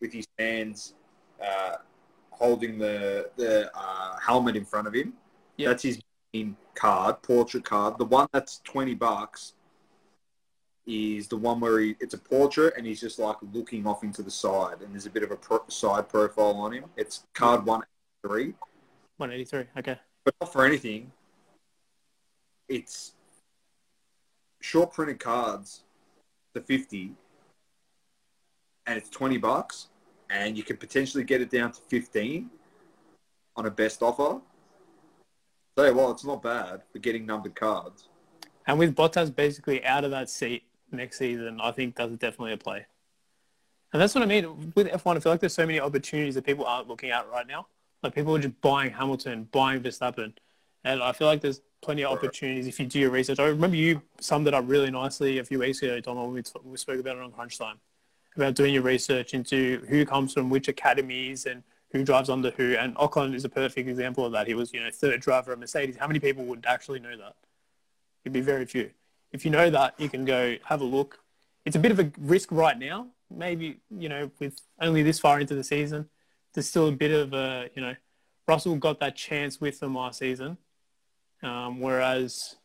with his hands uh, holding the the uh, helmet in front of him. Yeah. That's his main card, portrait card. The one that's 20 bucks is the one where he, it's a portrait and he's just like looking off into the side and there's a bit of a pro- side profile on him. It's card 183. 183. Okay. but not for anything. It's short printed cards, the fifty, and it's twenty bucks, and you can potentially get it down to fifteen on a best offer. Tell you what, it's not bad for getting numbered cards. And with Bottas basically out of that seat next season, I think that's definitely a play. And that's what I mean with F1. I feel like there's so many opportunities that people aren't looking at right now. Like people are just buying Hamilton, buying Verstappen, and I feel like there's plenty of opportunities if you do your research. I remember you summed it up really nicely a few weeks ago, when we, t- we spoke about it on Crunch Time about doing your research into who comes from which academies and who drives under who. And Ocon is a perfect example of that. He was, you know, third driver of Mercedes. How many people would actually know that? It'd be very few. If you know that, you can go have a look. It's a bit of a risk right now. Maybe, you know, with only this far into the season, there's still a bit of a, you know, Russell got that chance with them last season, um, whereas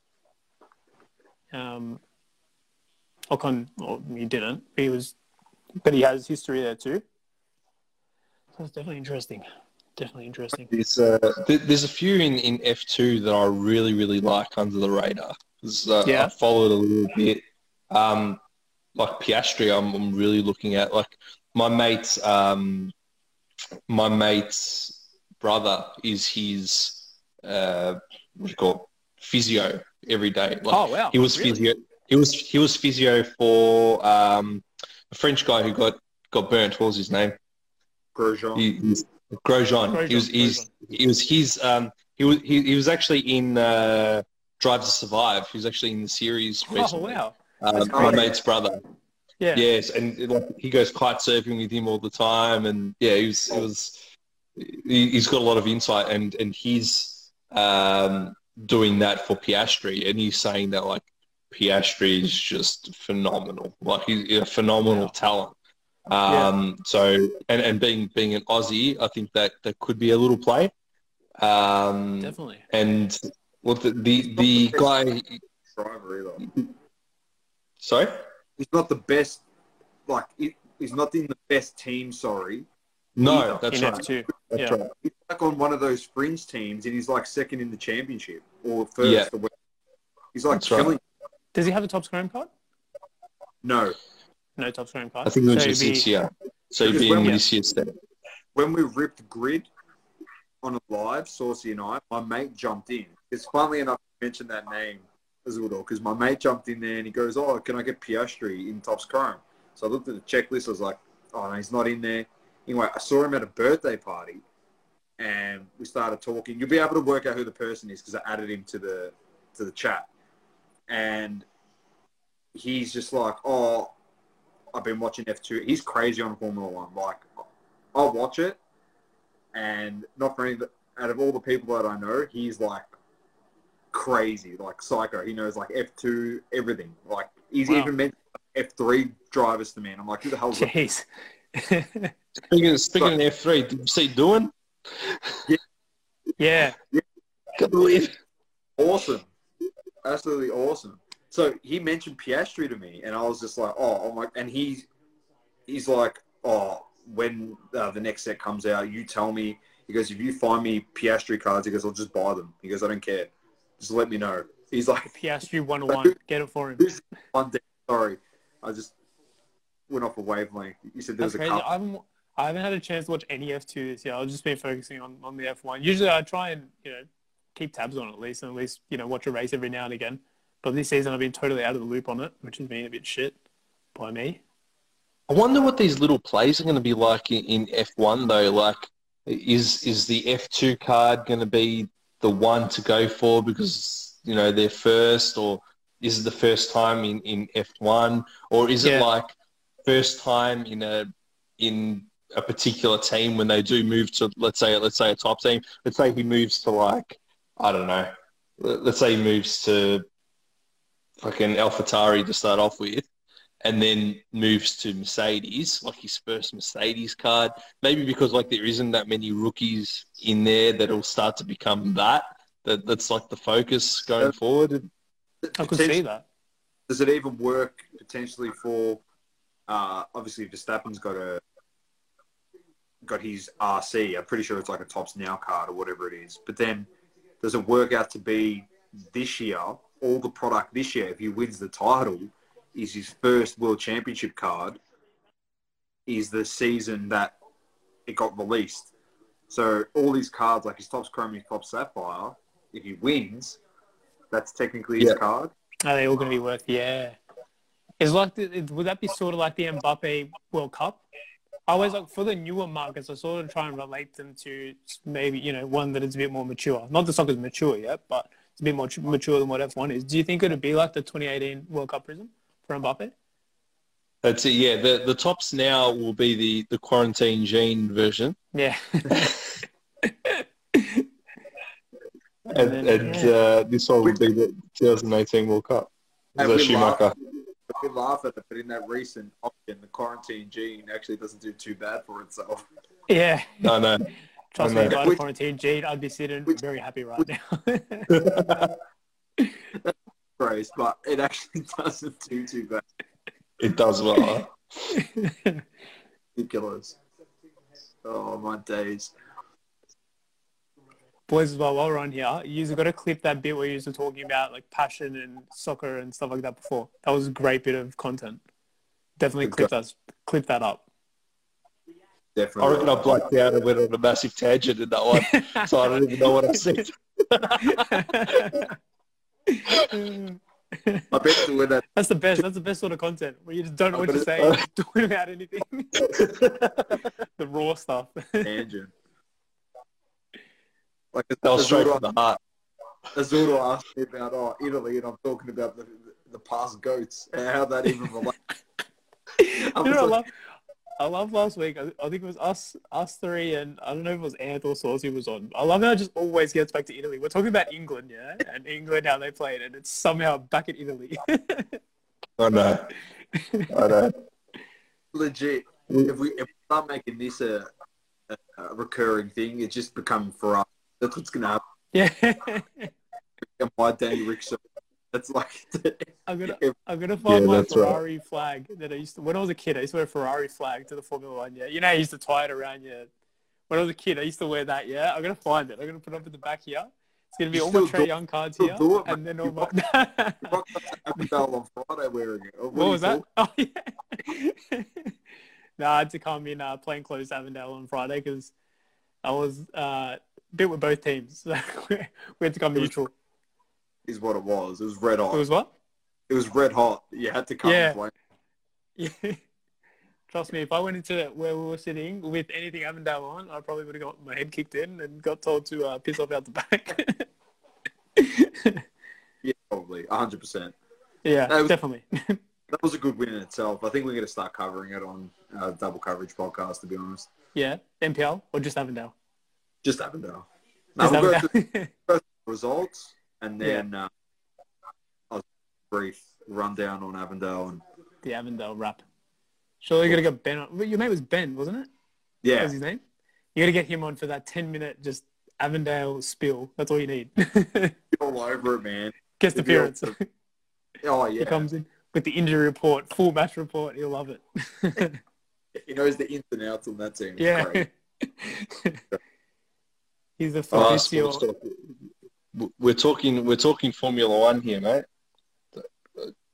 um, Ocon, well, he didn't. He was, but he has history there too. So it's definitely interesting. Definitely interesting. There's, uh, th- there's a few in, in F2 that I really, really like under the radar. 'Cause, uh, Yeah. I followed a little bit. Um, like Piastri, I'm, I'm really looking at. Like my mate's, um, my mate's brother is his, uh, what do you call it? physio every day. Like, Oh wow! he was Really? physio. He was he was physio for um, a French guy who got got burnt. What was his name? Grosjean. He, he's, Grosjean. Grosjean, He was he's, Grosjean. he was his um, he was he, he was actually in uh, Drive to Survive. Was actually in the series Oh recently. wow! Um, That's my mate's brother. Yeah. Yes, and like he goes kite surfing with him all the time, and yeah, he was it was he, he's got a lot of insight, and and he's um, doing that for Piastri, and he's saying that like Piastri is just phenomenal, like he's a phenomenal Yeah. talent. Um, so and and being being an Aussie, I think that that could be a little play. Um, Definitely. and well, the the, the guy, driver either. sorry. He's not the best. Like he's not in the best team. Sorry, No, Either. that's in right. F2. That's Yeah. right. he's like on one of those fringe teams, and he's like second in the championship or first. Yeah. or whatever. He's like That's right. Does he have a Topps Chrome card? No, No Topps Chrome card. I think it was So just it'd be- this year. So he'd Because be in when we- this year's step. when we ripped grid on a live, Saucy and I, my mate jumped in. It's funny enough to mention that name because my mate jumped in there and he goes, "Oh, can I get Piastri in Topps Chrome?" So I looked at the checklist. I was like, "Oh, no, he's not in there." Anyway, I saw him at a birthday party, and we started talking. You'll be able to work out who the person is because I added him to the to the chat, and he's just like, "Oh, I've been watching F2. He's crazy on Formula One. Like, I'll watch it, and not for any, out of all the people that I know, he's like crazy, like psycho. He knows like F2, everything. Like, he's Wow. even mentioned F3 drivers to me, and I'm like, who the hell is that? Jeez. Speaking, speaking of F3, did you see doing? yeah. Yeah. Can't believe. Awesome. Absolutely awesome. So he mentioned Piastri to me, and I was just like, oh, oh my, and he's, he's like, oh, when uh, the next set comes out, you tell me. He goes, if you find me Piastri cards, he goes, I'll just buy them. He goes, I don't care. Just let me know. He's like, Piastri 101. *laughs* Get it for him. one day? Sorry, I just went off a wavelength. You said there That's was a crazy. couple. I haven't, I haven't had a chance to watch any F2 this year. I've just been focusing on, on the F1. Usually I try and, you know, keep tabs on it at least and at least, you know, watch a race every now and again. But this season I've been totally out of the loop on it, which has been a bit shit by me. I wonder what these little plays are going to be like in, in F1 though. Like, is is the F2 card going to be the one to go for because you know they're first, or is it the first time in, in F1, or is it like first time in a in a particular team when they do move to let's say let's say a top team. Let's say he moves to like I don't know. let- Let's say he moves to fucking AlphaTauri to start off with and then moves to Mercedes, like his first Mercedes card. Maybe because like there isn't that many rookies in there that'll start to become that. That that's like the focus going forward. I could see that. Does it even work potentially for? Uh, obviously, Verstappen's got a got his RC. I'm pretty sure it's like a Topps Now card or whatever it is. But then, does it work out to be this year? All the product this year, if he wins the title, is his first World Championship card. Is the season that it got released. So all these cards, like his Topps Chrome, his Topps Sapphire, if he wins, that's technically his Yeah. card. Are they all going to be worth? Yeah. Is like the, would that be sort of like the Mbappe World Cup? I always like for the newer markets. I sort of try and relate them to maybe you know one that is a bit more mature. Not the soccer's mature yet, but it's a bit more mature than what F1 is. Do you think it'd be like the 2018 World Cup Prizm for Mbappe? That's it. Yeah, the the Topps Now will be the the quarantine gene version, Yeah. *laughs* *laughs* and, then, and yeah. uh, this one will be the 2018 World Cup. And The we Schumacher. laugh, we laugh at it, but in that recent option, the quarantine gene actually doesn't do too bad for itself. yeah. I know. *laughs* Trust I me, know. if I had a Which- quarantine Gene, I'd be sitting which- very happy right now. Grace, but it actually *laughs* doesn't do too bad. It does well. *laughs* Ridiculous. Oh my days. Boys, as well, while we're on here, you've got to clip that bit where you were talking about like passion and soccer and stuff like that before. That was a great bit of content. Definitely clip that, clip that up. Definitely. I reckon I blacked out and went on a massive tangent in that one, so I don't even know what I said. *laughs* I bet you when that *laughs* That's the best. That's the best sort of content where you just don't know what to say, Uh, *laughs* just talking about anything. *laughs* the raw stuff. tangent. Like That was straight from the heart. Azura asked me about oh Italy, and I'm talking about the the past goats and how that even relates. you I know, was I love, I love last week. I, I think it was us, us three, and I don't know if it was Ant or Saucy was on. I love how it just always gets back to Italy. We're talking about England, yeah, and England how they played, and it's somehow back at Italy. *laughs* I know. I know. legit. Mm. If we if we start making this a, a, a recurring thing, it just become for us. That's what's gonna happen. yeah, *laughs* My Danny Rick show. That's like I'm gonna, if- I'm gonna find Yeah, my that's right. Ferrari flag that I used to. When I was a kid, I used to wear a Ferrari flag to the Formula One. Yeah, you know, I used to tie it around your. When I was a kid, I used to wear that. Yeah, I'm gonna find it. I'm gonna put it up at the back here. It's gonna be You all my Trae Young cards here, it, and then all You my. rock up to Avondale on Friday wearing it. What, What was that? Oh yeah. *laughs* no, I had to come in uh, plain clothes Avondale on Friday because I was uh, bit with both teams. So *laughs* we had to come It was- neutral. Is what it was. It was red hot. It was what? It was red hot. You had to come. Yeah. play. Yeah. *laughs* Trust me, if I went into where we were sitting with anything Avondale on, I probably would have got my head kicked in and got told to uh, piss off out the back. *laughs* Yeah, probably. 100%. yeah, That was- definitely. *laughs* That was a good win in itself. I think we're going to start covering it on uh, Double Coverage podcast, to be honest. yeah, NPL or just Avondale? Just Avondale. No, Just we'll go results and then uh, I'll brief rundown on Avondale. And the Avondale rap. Surely you got to get Ben on. Your mate was Ben, wasn't it? That yeah, was his name? You got to get him on for that 10 minute just Avondale spill. That's all you need. *laughs* all over it, man. Guest If appearance. Oh, yeah. He comes in with the injury report, full match report. He'll love it. *laughs* He knows the ins and outs on that team. It's yeah. *laughs* He's the Oh, first year. sports talk. We're talking. We're talking Formula One here, mate.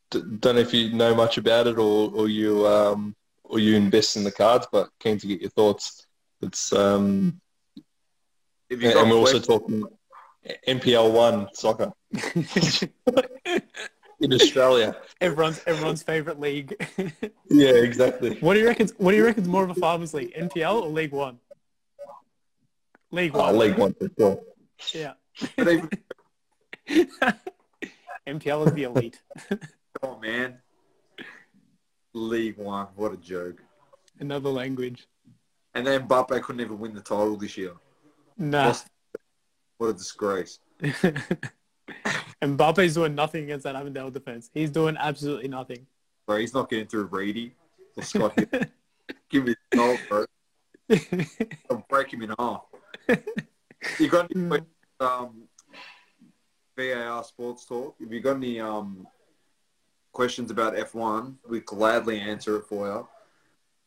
D- don't know if you know much about it or, or you um, or you invest in the cards, but keen to get your thoughts. It's um, If and we're also talking NPL one soccer *laughs* in Australia. everyone's everyone's favorite league. *laughs* Yeah, exactly. what do you reckon? What do you reckon's more of a farmers league, NPL or League One? League Oh, One. League One for sure. Yeah. But even, is the elite. *laughs* oh, man. League One. What a joke. Another language. And then Mbappe couldn't even win the title this year. Nah. Lost- What a disgrace. and *laughs* Mbappe's doing nothing against that Avondale defense. He's doing absolutely nothing. Bro, he's not getting through Reedy or Scott Hill. Give me the goal, bro. I'll break him in half. You got any mm. questions, um, VAR Sports Talk? If you've got any um, questions about F1, we gladly answer it for you.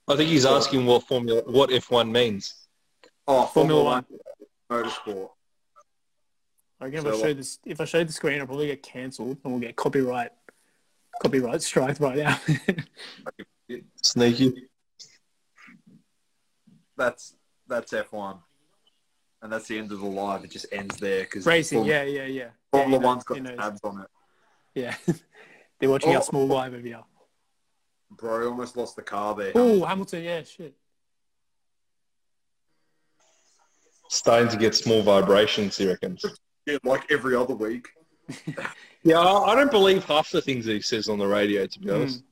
I think he's asking what Formula, what F1 means. Oh, Formula Formula One motorsport. I reckon if I show this, if I show the screen, I'll probably get cancelled and we'll get copyright, copyright strike right now. *laughs* Sneaky. That's that's F1, and that's the end of the live. It just ends there because Racing, yeah, yeah, yeah. Formula yeah, he One's knows, got he tabs on it. Yeah, *laughs* they're watching Oh. our small live over here. Bro, I almost lost the car there. Oh, Hamilton, yeah, shit. Starting to get small vibrations, he reckons. Yeah, like every other week. *laughs* Yeah, I I don't believe half the things he says on the radio, to be Hmm. honest.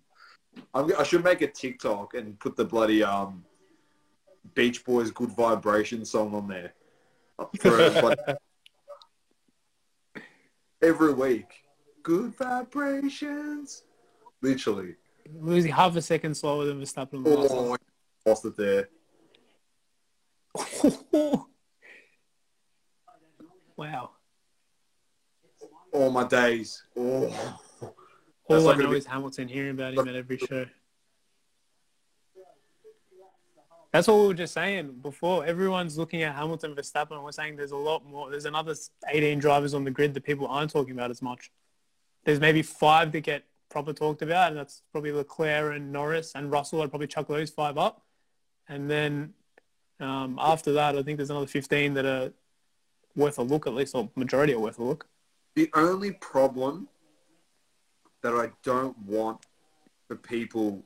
I'm, I should make a TikTok and put the bloody um, Beach Boys "Good Vibration" song on there. *laughs* Every week, good vibrations. Literally. Losing half a second slower than Verstappen Oh, lost it there. *laughs* wow. All my days. Oh, All That's I know is Hamilton hearing about him at every show. That's what we were just saying before. Everyone's looking at Hamilton Verstappen. and We're saying there's a lot more. There's another 18 drivers on the grid that people aren't talking about as much. There's maybe five that get proper talked about, and that's probably Leclerc and Norris and Russell. I'd probably chuck those five up. And then um, after that, I think there's another 15 that are worth a look, at least, or majority are worth a look. the only problem that I don't want for people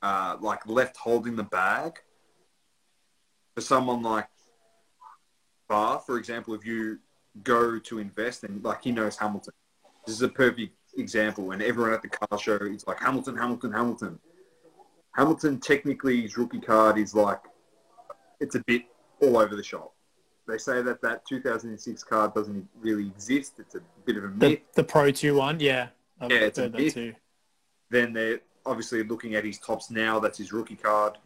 uh, like left holding the bag for someone like Bar, for example, if you go to invest and like he knows Hamilton, this is a perfect example. And everyone at the car show is like Hamilton, Hamilton, Hamilton. Hamilton technically his rookie card is like it's a bit all over the shop. They say that that 2006 card doesn't really exist. It's a bit of a myth. The, the Pro 2 one, yeah. I've Yeah, it's a myth. too. Then they're obviously looking at his Topps Now. That's his rookie card.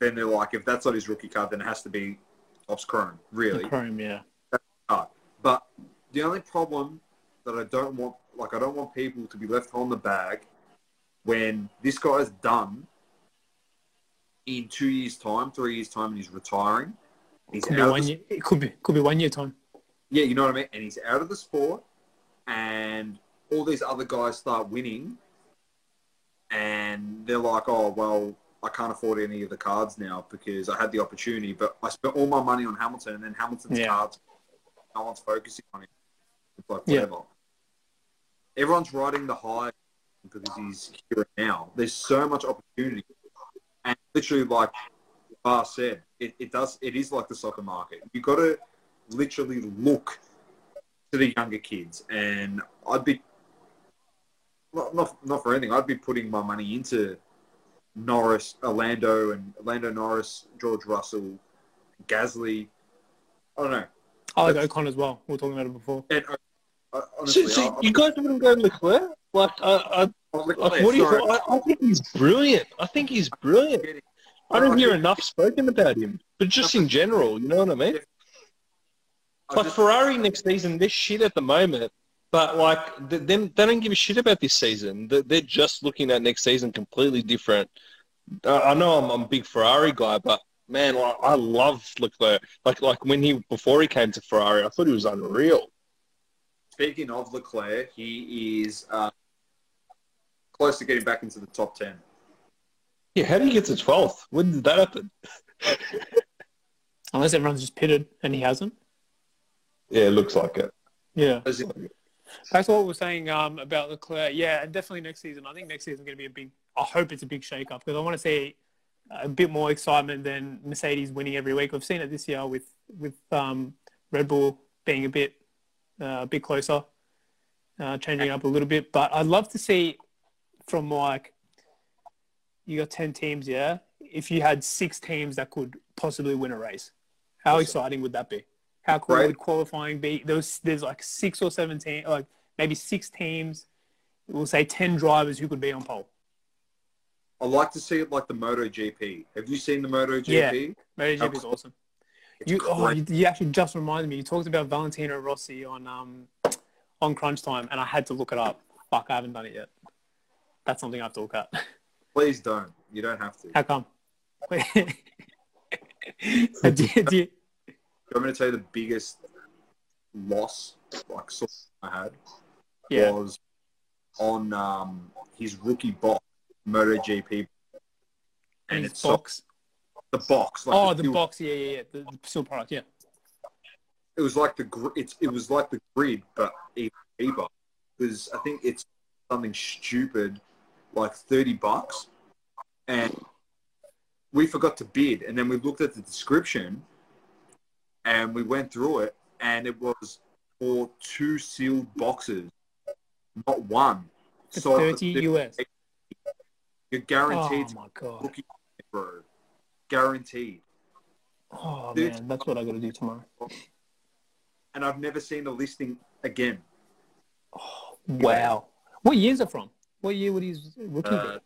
Then they're like, if that's not his rookie card, then it has to be Topps Chrome. Really, Chrome, yeah. But the only problem that I don't want, like, I don't want people to be left on the bag when this guy's done in two years' time, three years' time, and he's retiring. He's Could be one year. It could be could be one year time. Yeah, you know what I mean? And he's out of the sport, and all these other guys start winning, and they're like, oh, well, I can't afford any of the cards now because I had the opportunity, but I spent all my money on Hamilton, and then Hamilton's Yeah. cards, no one's focusing on it. It's like Yeah. Everyone's riding the high because he's here now. There's so much opportunity, and literally, like Bar said, it, it does. It is like the soccer market. You got to literally look to the younger kids, and I'd be not, not not for anything. I'd be putting my money into Norris, Orlando, and Orlando Norris, George Russell, Gasly. I don't know. I like Ocon as well. We were talking about it before. And uh, uh, honestly, So, so I, you guys wouldn't go Leclerc? Like, I, I, I, like what do you? sorry. I, I think he's brilliant. I think he's brilliant. I don't hear enough spoken about him, but just in general, you know what I mean? I Like Ferrari next season, they're shit at the moment, but like th- them, they don't give a shit about this season. They- They're just looking at next season completely different. Uh, I know I'm, I'm a big Ferrari guy, but man, like, I love Leclerc. Like like when he before he came to Ferrari, I thought he was unreal. Speaking of Leclerc, he is uh, close to getting back into the top ten. Yeah, how do you get to 12th? When did that happen? *laughs* Unless everyone's just pitted and he hasn't. Yeah, it looks like it. Yeah. As in- That's what we were saying um, about Leclerc. Yeah, and definitely next season. I think next season is going to be a big. I hope it's a big shake-up because I want to see a bit more excitement than Mercedes winning every week. We've seen it this year with with um, Red Bull being a bit uh, a bit closer, uh, changing up a little bit. But I'd love to see from like you got ten teams, yeah. If you had six teams that could possibly win a race, how Awesome. exciting would that be? How cool Right. would qualifying be? There's there's like six or seven teams, like maybe six teams. We'll say ten drivers who could be on pole. I like to see it like the MotoGP. Have you seen the MotoGP? Yeah. MotoGP is awesome. You, oh, you, you actually just reminded me. You talked about Valentino Rossi on um on Crunch Time, and I had to look it up. Fuck, I haven't done it yet. That's something I have to look at. *laughs* Please don't. You don't have to. How come? do, you- do I'm going to tell you the biggest loss, like sort of I had, yeah. was on um, his rookie box, MotoGP, and And it's his so, box. the box. Like Oh, the fuel- box. Yeah, yeah, yeah. The, the still product. Yeah. It was like the gr- it's it was like the grid, but even cheaper. Because I think it's something stupid, like thirty bucks, and we forgot to bid, and then we looked at the description, and we went through it, and it was for two sealed boxes, not one. For So thirty US. you're guaranteed. Oh my god. bro. Guaranteed. Oh man, that's what I got to do tomorrow. And I've never seen a listing again. Wow. What year is it from? What year would his rookie Uh,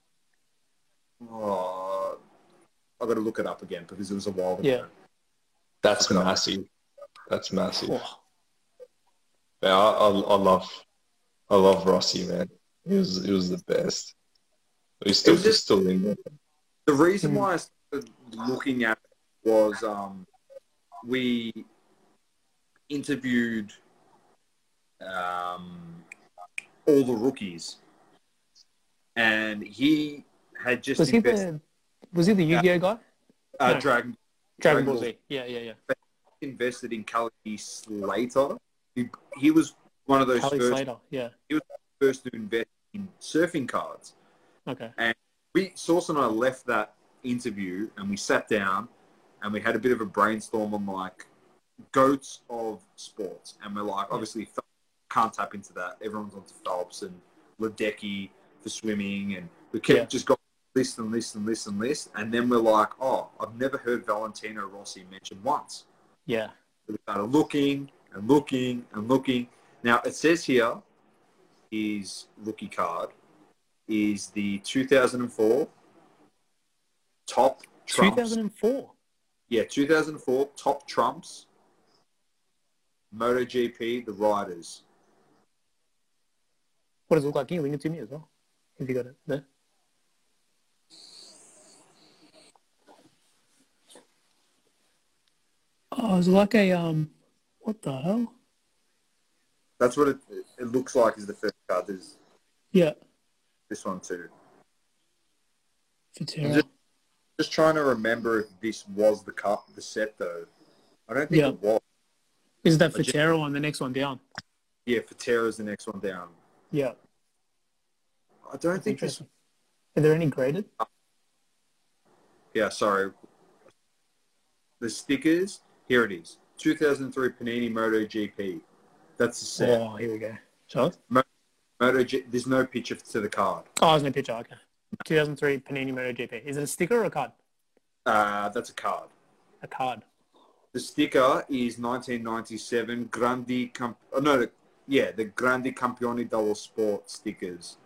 Oh, I got to look it up again because it was a while ago. Yeah. That's Fuck massive. That's massive. Oh, Yeah, I, I, I love, I love Rossi, man. He was, he was the best. He's still, just- he's still in there. The reason Hmm. why I started looking at it was um, we interviewed um, all the rookies, and he had just was he the was he the Yu-Gi-Oh guy? uh, no. Dragon Dragon Dragon Ball Ball. Z. Yeah, yeah, yeah. invested in Kelly Slater. He, he was one of those Kelly first, Slater. Yeah. He was first to invest in surfing cards. Okay. And we Sauce and I left that interview and we sat down and we had a bit of a brainstorm on like goats of sports and we're like obviously can't tap into that everyone's onto Phelps and Ledecky for swimming and we kept Yeah. just got list and list and list and list and then we're like oh I've never heard Valentino Rossi mentioned once Yeah. we started looking and looking and looking now it says here his rookie card is the 2004 top trumps. 2004. Yeah, 2004 top trumps. MotoGP, the riders. What does it look like? Can you link it to me as well? If you got it there. Oh, it's like a um. What the hell? That's what it, it looks like. Is the first card. There's Yeah, this one too. Fatera. just trying to remember if this was the cut, the set though. I don't think Yeah. it was. Is that I just- Fatero on the next one down? Yeah, Fatera's the next one down. Yeah. I don't think this. Are there any graded? Yeah, sorry. The stickers. Here it is. 2003 Panini Moto GP. That's the set. Oh, here we go. So, Moto G- There's no picture to the card. oh, there's no picture. Okay. 2003 Panini MotoGP. Is it a sticker or a card? Uh, that's a card. A card. The sticker is 1997 Grandi Camp. Oh, no, the, yeah, the Grandi Campioni Double Sport stickers.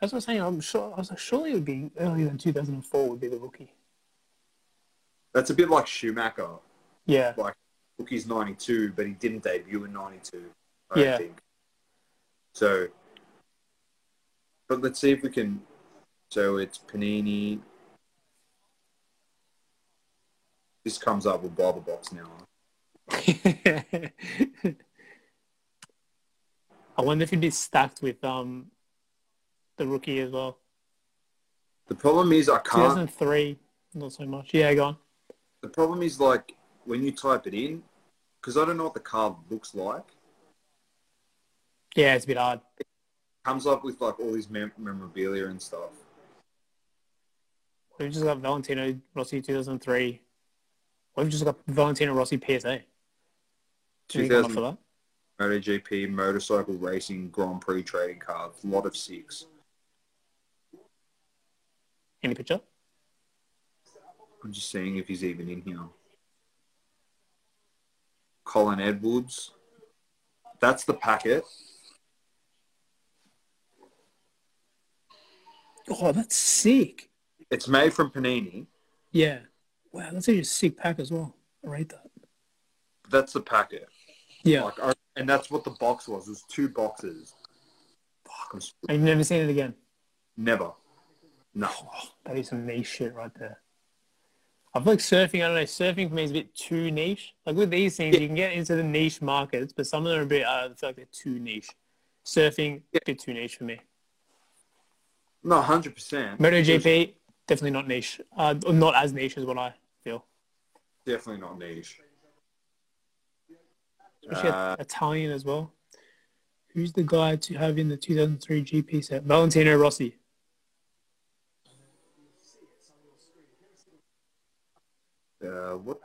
That's what I'm saying. I'm sure. I was like, surely it would be earlier than 2004 would be the rookie. That's a bit like Schumacher. Yeah. Like rookie's 92, but he didn't debut in 92. I Yeah. think. So, but let's see if we can. So it's Panini. This comes up with the box now. *laughs* I wonder if it'd be stacked with um the rookie as well. The problem is I can't. 2003, not so much. Yeah, go on. The problem is like when you type it in, because I don't know what the card looks like. Yeah, it's a bit hard. Comes up with like all these mem- memorabilia and stuff. We've just got Valentino Rossi 2003. We've just got Valentino Rossi PSA. Do you want 2000 for that? MotoGP motorcycle racing Grand Prix trading cards, lot of six. Any picture? I'm just seeing if he's even in here. Colin Edwards. That's the packet. Oh, that's sick. It's made from Panini. Yeah. Wow, that's a sick pack as well. I rate that. That's the packet. Yeah. Like, I- and that's what the box was. It was two boxes. Fuck. I've never seen it again. Never. No. Oh, that is some niche shit right there. I feel like surfing, I don't know, surfing for me is a bit too niche. Like with these things, you can get into the niche markets, but some of them are a bit, uh, I feel like they're too niche. Surfing, a bit too niche for me. No, 100%. MotoGP, definitely not niche. Uh, not as niche as what I feel. Definitely not niche. Especially Uh, Italian as well. Who's the guy to have in the 2003 GP set? Valentino Rossi. Uh, what?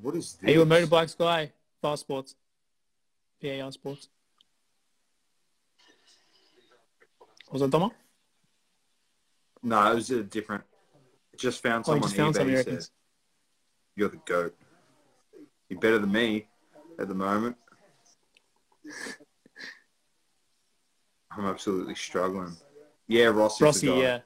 What is this? Are you a motorbikes guy? Fast Sports. VAR Sports. Was it Doma? No, it was a different. Just found Oh, someone just found eBay something, who you said, reckon? You're the goat. You're better than me at the moment. I'm absolutely struggling. Yeah, Rossi's Rossi, the guy. yeah.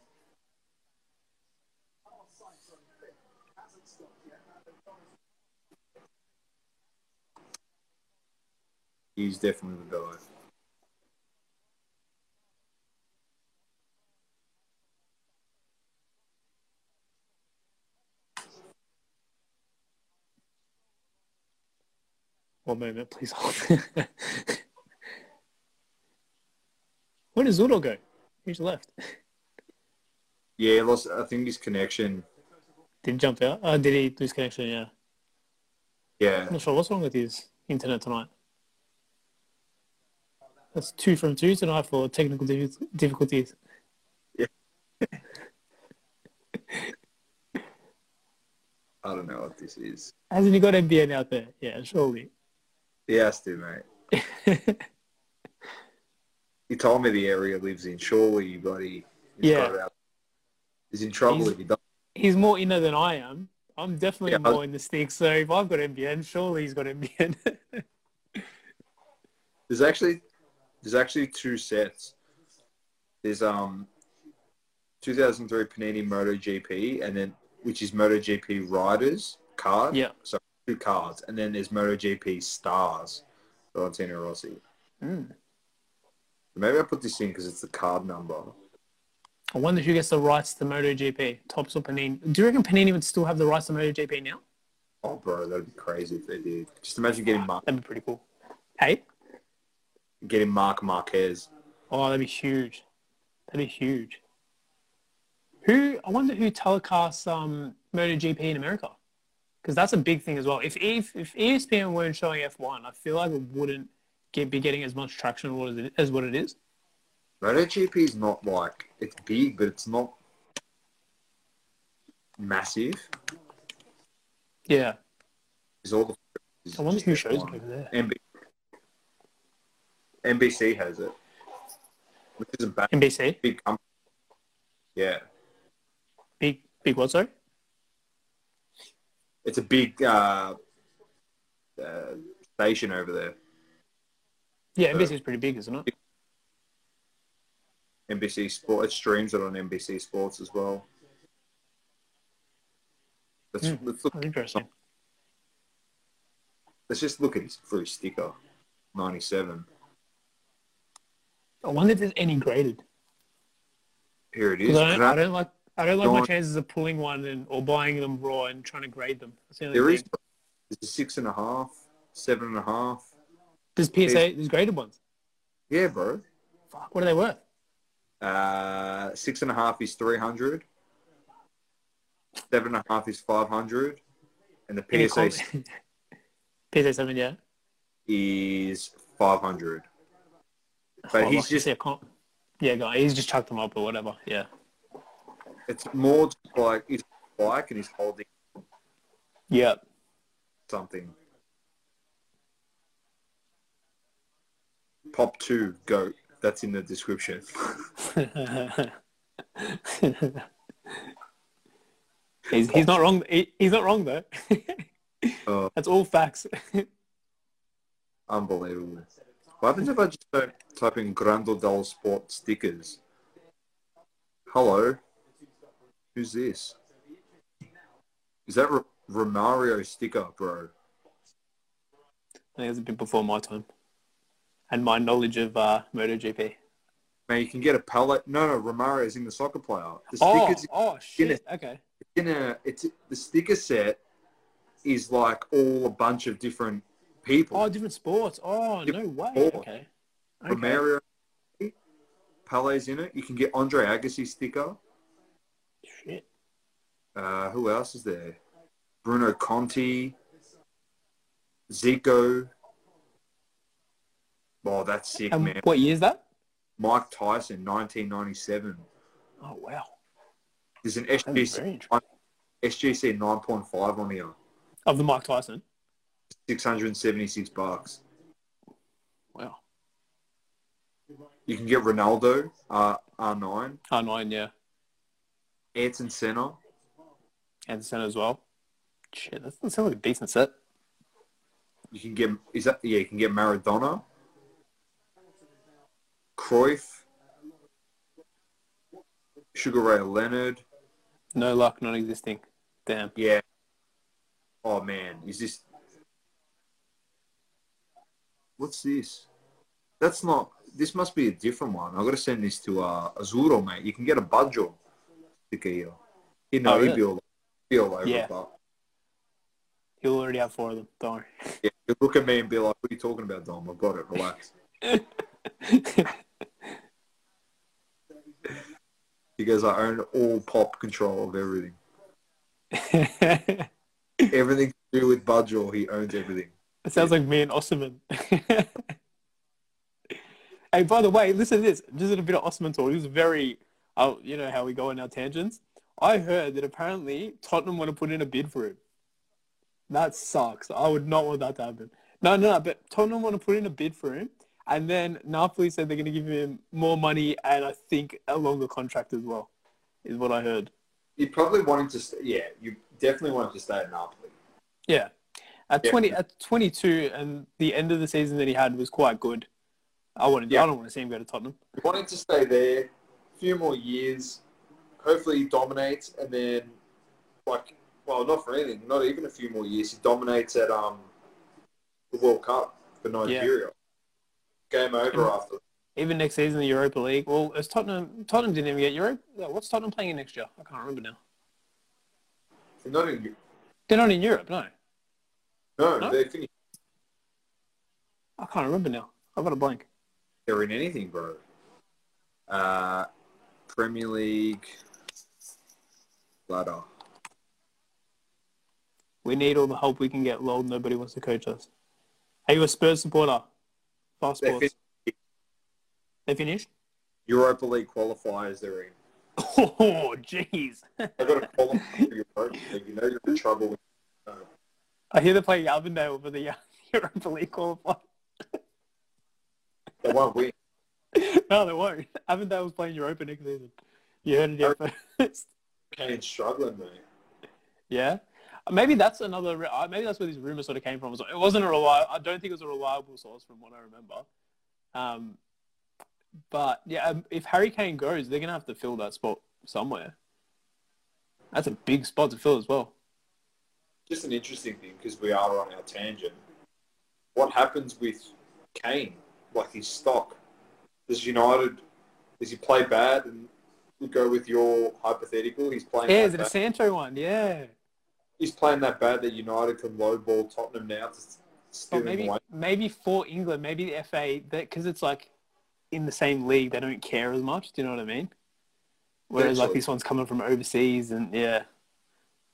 He's definitely the guy. One moment, please hold. *laughs* Where does Zudo go? He's left. Yeah, lost, I think his connection. Did he jump out? Uh, did he lose connection? Yeah. Yeah, I'm not sure what's wrong with his internet tonight. That's two from two tonight for technical difficulties. Yeah. *laughs* I don't know what this is. Hasn't he got NBN out there? Yeah, surely. He has to, mate. *laughs* He told me the area he lives in. Surely, buddy. He's Yeah. got out. He's in trouble He's- if he doesn't. he's more inner than I am. I'm definitely Yeah, more in the sticks. So if I've got NBN, surely he's got NBN. *laughs* There's actually there's actually two sets. There's um 2003 Panini MotoGP and then which is MotoGP Riders card. yeah. So two cards, and then there's MotoGP Stars, Valentino Rossi. Mm. Maybe I put this in because it's the card number. I wonder who gets the rights to MotoGP, Topps or Panini. Do you reckon Panini would still have the rights to MotoGP now? Oh, bro, that'd be crazy if they did. Just imagine getting Mark, That'd be pretty cool. Hey? Getting Marc Marquez. Oh, that'd be huge. That'd be huge. Who I wonder who telecasts um, MotoGP in America, because that's a big thing as well. If if if ESPN weren't showing F1, I feel like it wouldn't get, be getting as much traction as what it, as what it is. MotoGP is not like it's big, but it's not massive. Yeah, Is all the I wonder who shows it over there. NB- NBC has it, which is a bad, NBC, big company. Yeah, big big what? Sorry. it's a big uh, uh, station over there. Yeah, NBC is pretty big, isn't it? NBC Sport. It streams it on NBC Sports as well. Let's, Hmm. let's look. That's interesting. Let's just look at his his sticker, ninety-seven. I wonder if there's any graded. Here it is. I, don't- I- don't like I don't like my chances of pulling one and or buying them raw and trying to grade them. The there is. There's a six and a half, seven and a half. There's PSA. There's graded ones. Yeah, bro. Fuck, what are they worth? Uh, six and a half is three hundred. Seven and a half is five hundred, and the PSA PSA *laughs* seven, yeah. is five hundred. But Oh, he's just comp. Yeah, guy. He's just chucked them up or whatever. Yeah. it's more just like he's bike and he's holding Yeah. something. Pop two goat. That's in the description. *laughs* he's he's not wrong. He, he's not wrong though. Oh, *laughs* That's all facts. *laughs* unbelievable. What happens if I just type in Grandodal Sport stickers? Hello, who's this? Is that R- Romario sticker, bro? I think it's a bit before my time, and my knowledge of uh, MotoGP. Man, you can get a palette. No, no, Romario's in the soccer player. The Oh, stickers oh shit. Okay. in a it's the sticker set is like all a bunch of different people. Oh, different sports. Oh, no way. sport. Okay. okay. Romario, Pele's in it. You can get Andre Agassi sticker. Shit. Uh, who else is there? Bruno Conti, Zico. Oh, that's sick, And man. what year is that? Mike Tyson, 1997. Oh wow. There's an That is very SGC. SGC 9.5 on here. Of the Mike Tyson. 676 bucks. Wow. You can get Ronaldo, uh, R9, Oh nine, yeah. Ayrton Senna. And the center as well. Shit, that sounds like a decent set. You can get is that yeah? You can get Maradona, Cruyff, Sugar Ray Leonard. No luck, non existing. Damn. Yeah. Oh man, is this? What's this? That's not. This must be a different one. I've got to send this to uh, Azuro, mate. You can get a Baggio sticker here. You know, Oh, he'd be all, be all over Yeah. but He'll already have four of them. Don't worry. yeah, you look at me and be like, "What are you talking about, Dom? I've got it. Relax." *laughs* because "I own all pop control of everything. *laughs* Everything to do with Baggio, he owns everything." Sounds like me and Osimhen. *laughs* hey, by the way, listen to this. Just a bit of Osimhen talk. He was very, uh, you know how we go on our tangents. I heard that apparently Tottenham want to put in a bid for him. That sucks. I would not want that to happen. No, no, no, but Tottenham want to put in a bid for him. And then Napoli said they're going to give him more money and I think a longer contract as well, is what I heard. You probably want him to. Stay, yeah, you definitely want to stay at Napoli. Yeah. At Yeah. 20, at 22 and the end of the season that he had was quite good. I wanted, Yeah. I don't want to see him go to Tottenham. You want him to stay there a few more years. Hopefully, he dominates, and then, like, well, not for anything, not even a few more years. He dominates at um the World Cup for Nigeria. Game over Yeah. after. Even next season, in the Europa League. Well, as Tottenham, Tottenham didn't even get Europe. What's Tottenham playing in next year? I can't remember now. They're not in. They're not in Europe, no. No, No? they're finished. I can't remember now. I've got a blank. They're in anything, bro. Uh, Premier League. ladder. We need all the help we can get. Lol, nobody wants to coach us. Are you a Spurs supporter? Fast They sports. fin- They finished? Europa League qualifiers they're in. *laughs* Oh, jeez. They've got to qualify for Europa League. You know you're in trouble. I hear they're playing Avondale for the uh, *laughs* Europa League qualifier. They won't win. *laughs* no, they won't. Avondale's playing Europa next season. You heard it here first. *laughs* Kane's struggling, mate. Yeah. Maybe that's another. uh, Maybe that's where this rumor sort of came from. It wasn't a reliable. I don't think it was a reliable source from what I remember. Um, but yeah, um, if Harry Kane goes, they're gonna have to fill that spot somewhere. That's a big spot to fill as well. Just an interesting thing because we are on our tangent. What happens with Kane? Like his stock? Does United? Does he play bad? And we go with your hypothetical. He's playing. Yeah, is it a bad. Sancho one? Yeah. He's playing that bad that United can lowball Tottenham now to steal But maybe away. maybe for England, maybe the FA, because it's like in the same league, they don't care as much. Do you know what I mean? Whereas like this one's coming from overseas, and yeah,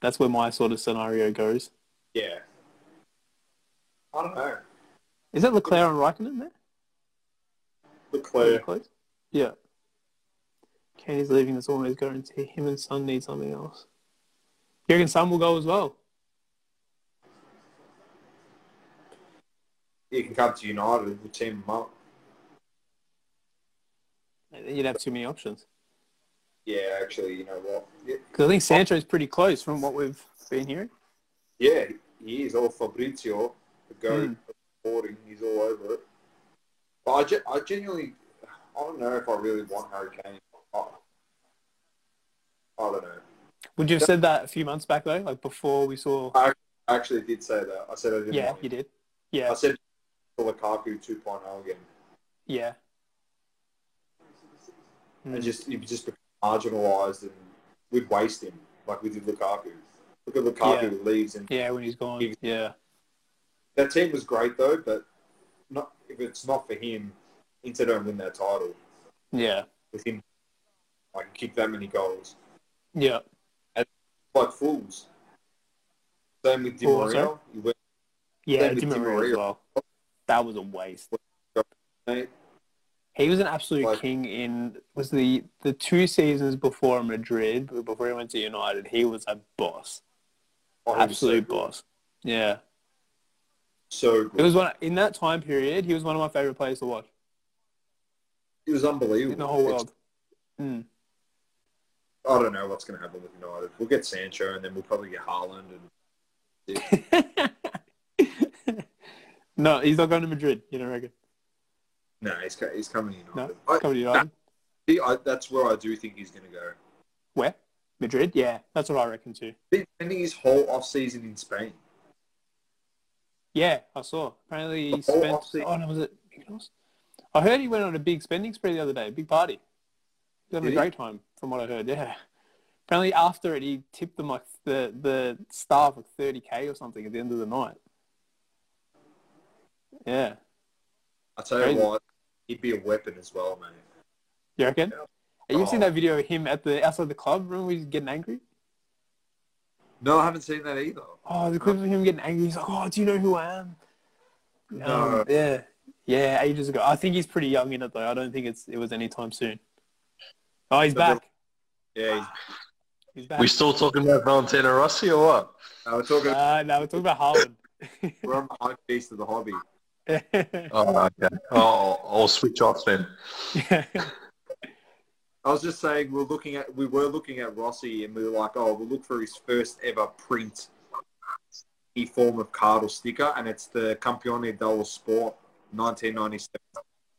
that's where my sort of scenario goes. Yeah. I don't know. Is that Leclerc and Raikkonen there? Leclerc. Yeah. Kane's leaving. That's almost guarantee. Him and Son need something else. You reckon Son will go as well? He can come to United. We'll team him up. You'd have too many options. Yeah, actually, you know what? Because I think Sancho's pretty close from what we've been hearing. yeah he is all Fabrizio. The go Hmm. reporting. He's all over it. But I, ge- I genuinely, I don't know if I really want Harry Kane. I, I don't know. Would you have said that a few months back though, like before we saw? I actually did say that. I said I didn't. Yeah, you did. Yeah, I said for Lukaku 2.0 again, yeah. and Mm. just just marginalised, and we'd waste him like we did Lukaku. Look at Lukaku leaves, and Yeah, when he's gone. He- Yeah. that team was great though. But not if it's not for him, Inter don't win that title Yeah. with him. I can kick that many goals Yeah. and like fools. Same with Di Maria. sorry? He went, Yeah, Same with Di Di Maria as well. That was a waste. mate, He was an absolute Like- king in was the the two seasons before Madrid, before he went to United. He was a boss, oh, absolute so boss. Yeah, So it was one in that time period. He was one of my favorite players to watch He was unbelievable. in the whole world. Mm. I don't know what's going to happen with United. We'll get Sancho, and then we'll probably get Haaland. And *laughs* no, he's not going to Madrid. You don't reckon? No, he's he's coming to No, United. coming to United. I, I, that's where I do think he's going to go. Where? Madrid? Yeah, that's what I reckon too. He's spending his whole off season in Spain. Yeah, I saw. Apparently he spent. off-season. Oh no, was it? I heard he went on a big spending spree the other day, a big party. He had a he? great time, from what I heard. Yeah. Apparently after it, he tipped them like the the staff like thirty k or something at the end of the night. Yeah, I tell you Crazy. what, he'd be a weapon as well, mate. you reckon? Yeah. Have you seen Oh. that video of him at the outside the club? Remember when he was getting angry? No, I haven't seen that either. Oh, the clip of him getting angry. He's like, "Oh, do you know who I am?" No. Um, yeah, yeah, ages ago. I think he's pretty young in it though. I don't think it's it was anytime soon. Oh, he's But back. Yeah, he's, He's back. We still talking about Valentino Rossi or what? uh, we're talking. Uh, no, we're talking about Haaland. we're on the high beast of the hobby. Oh, okay. Oh, I'll switch off then. *laughs* I was just saying we're looking at we were looking at Rossi and we were like, oh, we'll look for his first ever print e form of card or sticker, and it's the Campioni dello Sport 1997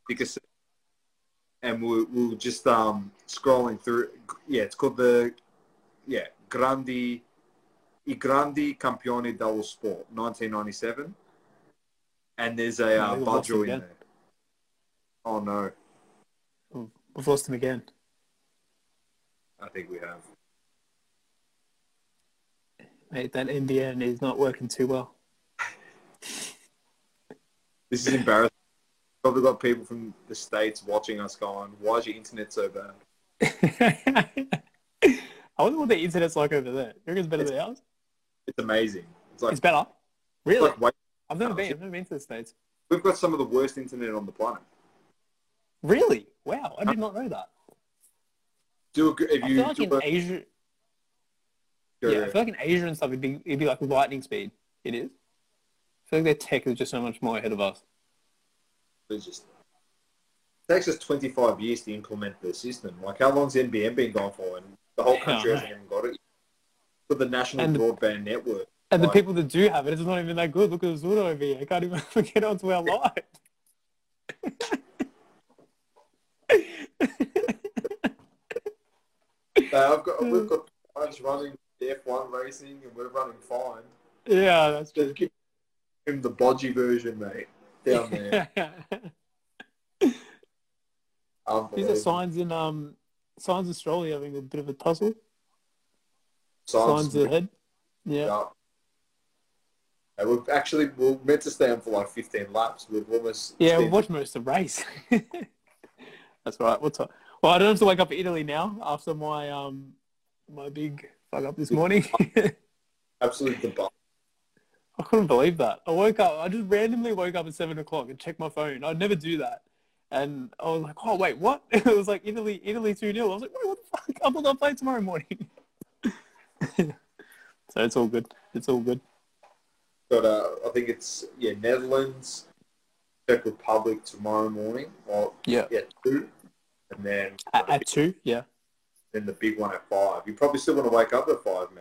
sticker set. And we we were just um scrolling through. Yeah, it's called the yeah Grandi I Grandi Campioni dello Sport 1997, and there's a uh, we've lost him Baggio in there. Oh no, We've lost him again. I think we have. Mate, that NBN is not working too well. *laughs* This is embarrassing. Probably got people from the states watching us going, "Why is your internet so bad?" *laughs* I wonder what the internet's like over there. You reckon it's better than ours? It's amazing. It's like, It's better. it's Really? like wait, I've never been. I've never been to the states. we've got some of the worst internet on the planet. Really? Wow, I did not know that. Do a, good- if I you feel like in a- Asia, yeah, I feel like in Asia and stuff, it'd be it'd be like lightning speed. It is. I feel like their tech is just so much more ahead of us. It's just it takes us 25 years to implement the system. Like, how long's NBN been going for? And the whole country Yeah, hasn't even got it. For the national And broadband network. And the people that do have it, it's not even that good. Look at Zuno over here. I can't even *laughs* get onto our line. Uh, I've got, we've got guys running F1 racing and we're running fine. yeah, that's Just give him the bodgy version, mate. Down there. *laughs* These are signs in um signs Australia having a bit of a tussle. Signs Sainz ahead. Yeah. Yeah. And we've actually we're meant to stay on for like 15 laps. We've almost Yeah, stayed- watch most of the race. *laughs* That's right. What's up? Well, I don't have to wake up for Italy now after my um my big fuck up this morning. *laughs* absolute debacle. I couldn't believe that. I woke up. I just randomly woke up at seven o'clock and checked my phone. I'd never do that, and I was like, "Oh wait, what?" *laughs* It was like Italy, Italy two 0 I was like, "Wait, what the fuck?" I thought I'll play tomorrow morning. so it's all good. It's all good. But uh, I think it's yeah Netherlands, Czech Republic tomorrow morning. Or Yeah. yeah two, and then At, at two, yeah. then the big one at five. You probably still want to wake up at five. Nah,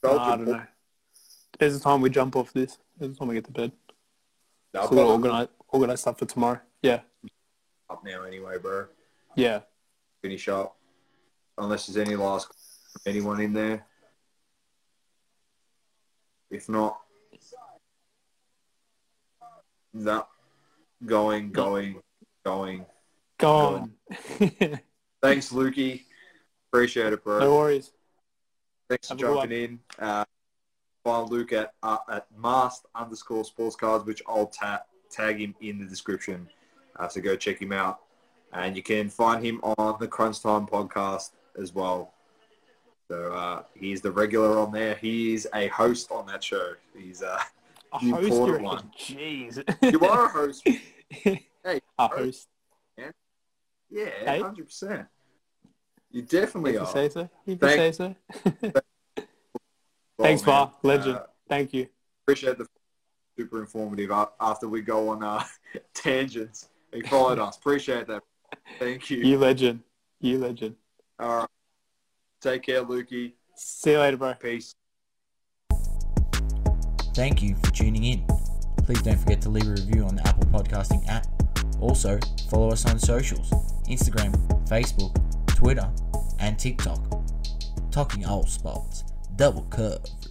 Belgium, I don't know. There's a time we jump off this. There's a time we get to bed. No, So we'll got organize organize stuff for tomorrow. Yeah. up now anyway, bro. Yeah. Finish up. Unless there's any last anyone in there. If not, no. Going, going, going. Go on. *laughs* Thanks, Lukey. Appreciate it, bro. no worries. Thanks for Have good jumping in. Uh, find Luke at uh, at mast underscore sports cards, which I'll ta- tag him in the description. Uh, so go check him out, and you can find him on the Crunch Time podcast as well. So uh, he's the regular on there. He is a host on that show. He's uh, A You host, poured you reckon? one. Jeez. you are a host. *laughs* Hey, a host. yeah, Hey? hundred percent. You definitely you are. say so. You Thank- say so. *laughs* Thanks, Var. Legend. uh, Thank you. appreciate the super informative after we go on uh, *laughs* tangents. He followed us. Appreciate that. Thank you. You legend. You legend. All right. Take care, Lukey. See you later, bro. Peace. Thank you for tuning in. Please don't forget to leave a review on the Apple Podcasting app. Also, follow us on socials Instagram, Facebook, Twitter, and TikTok. Talking all spots, double coverage.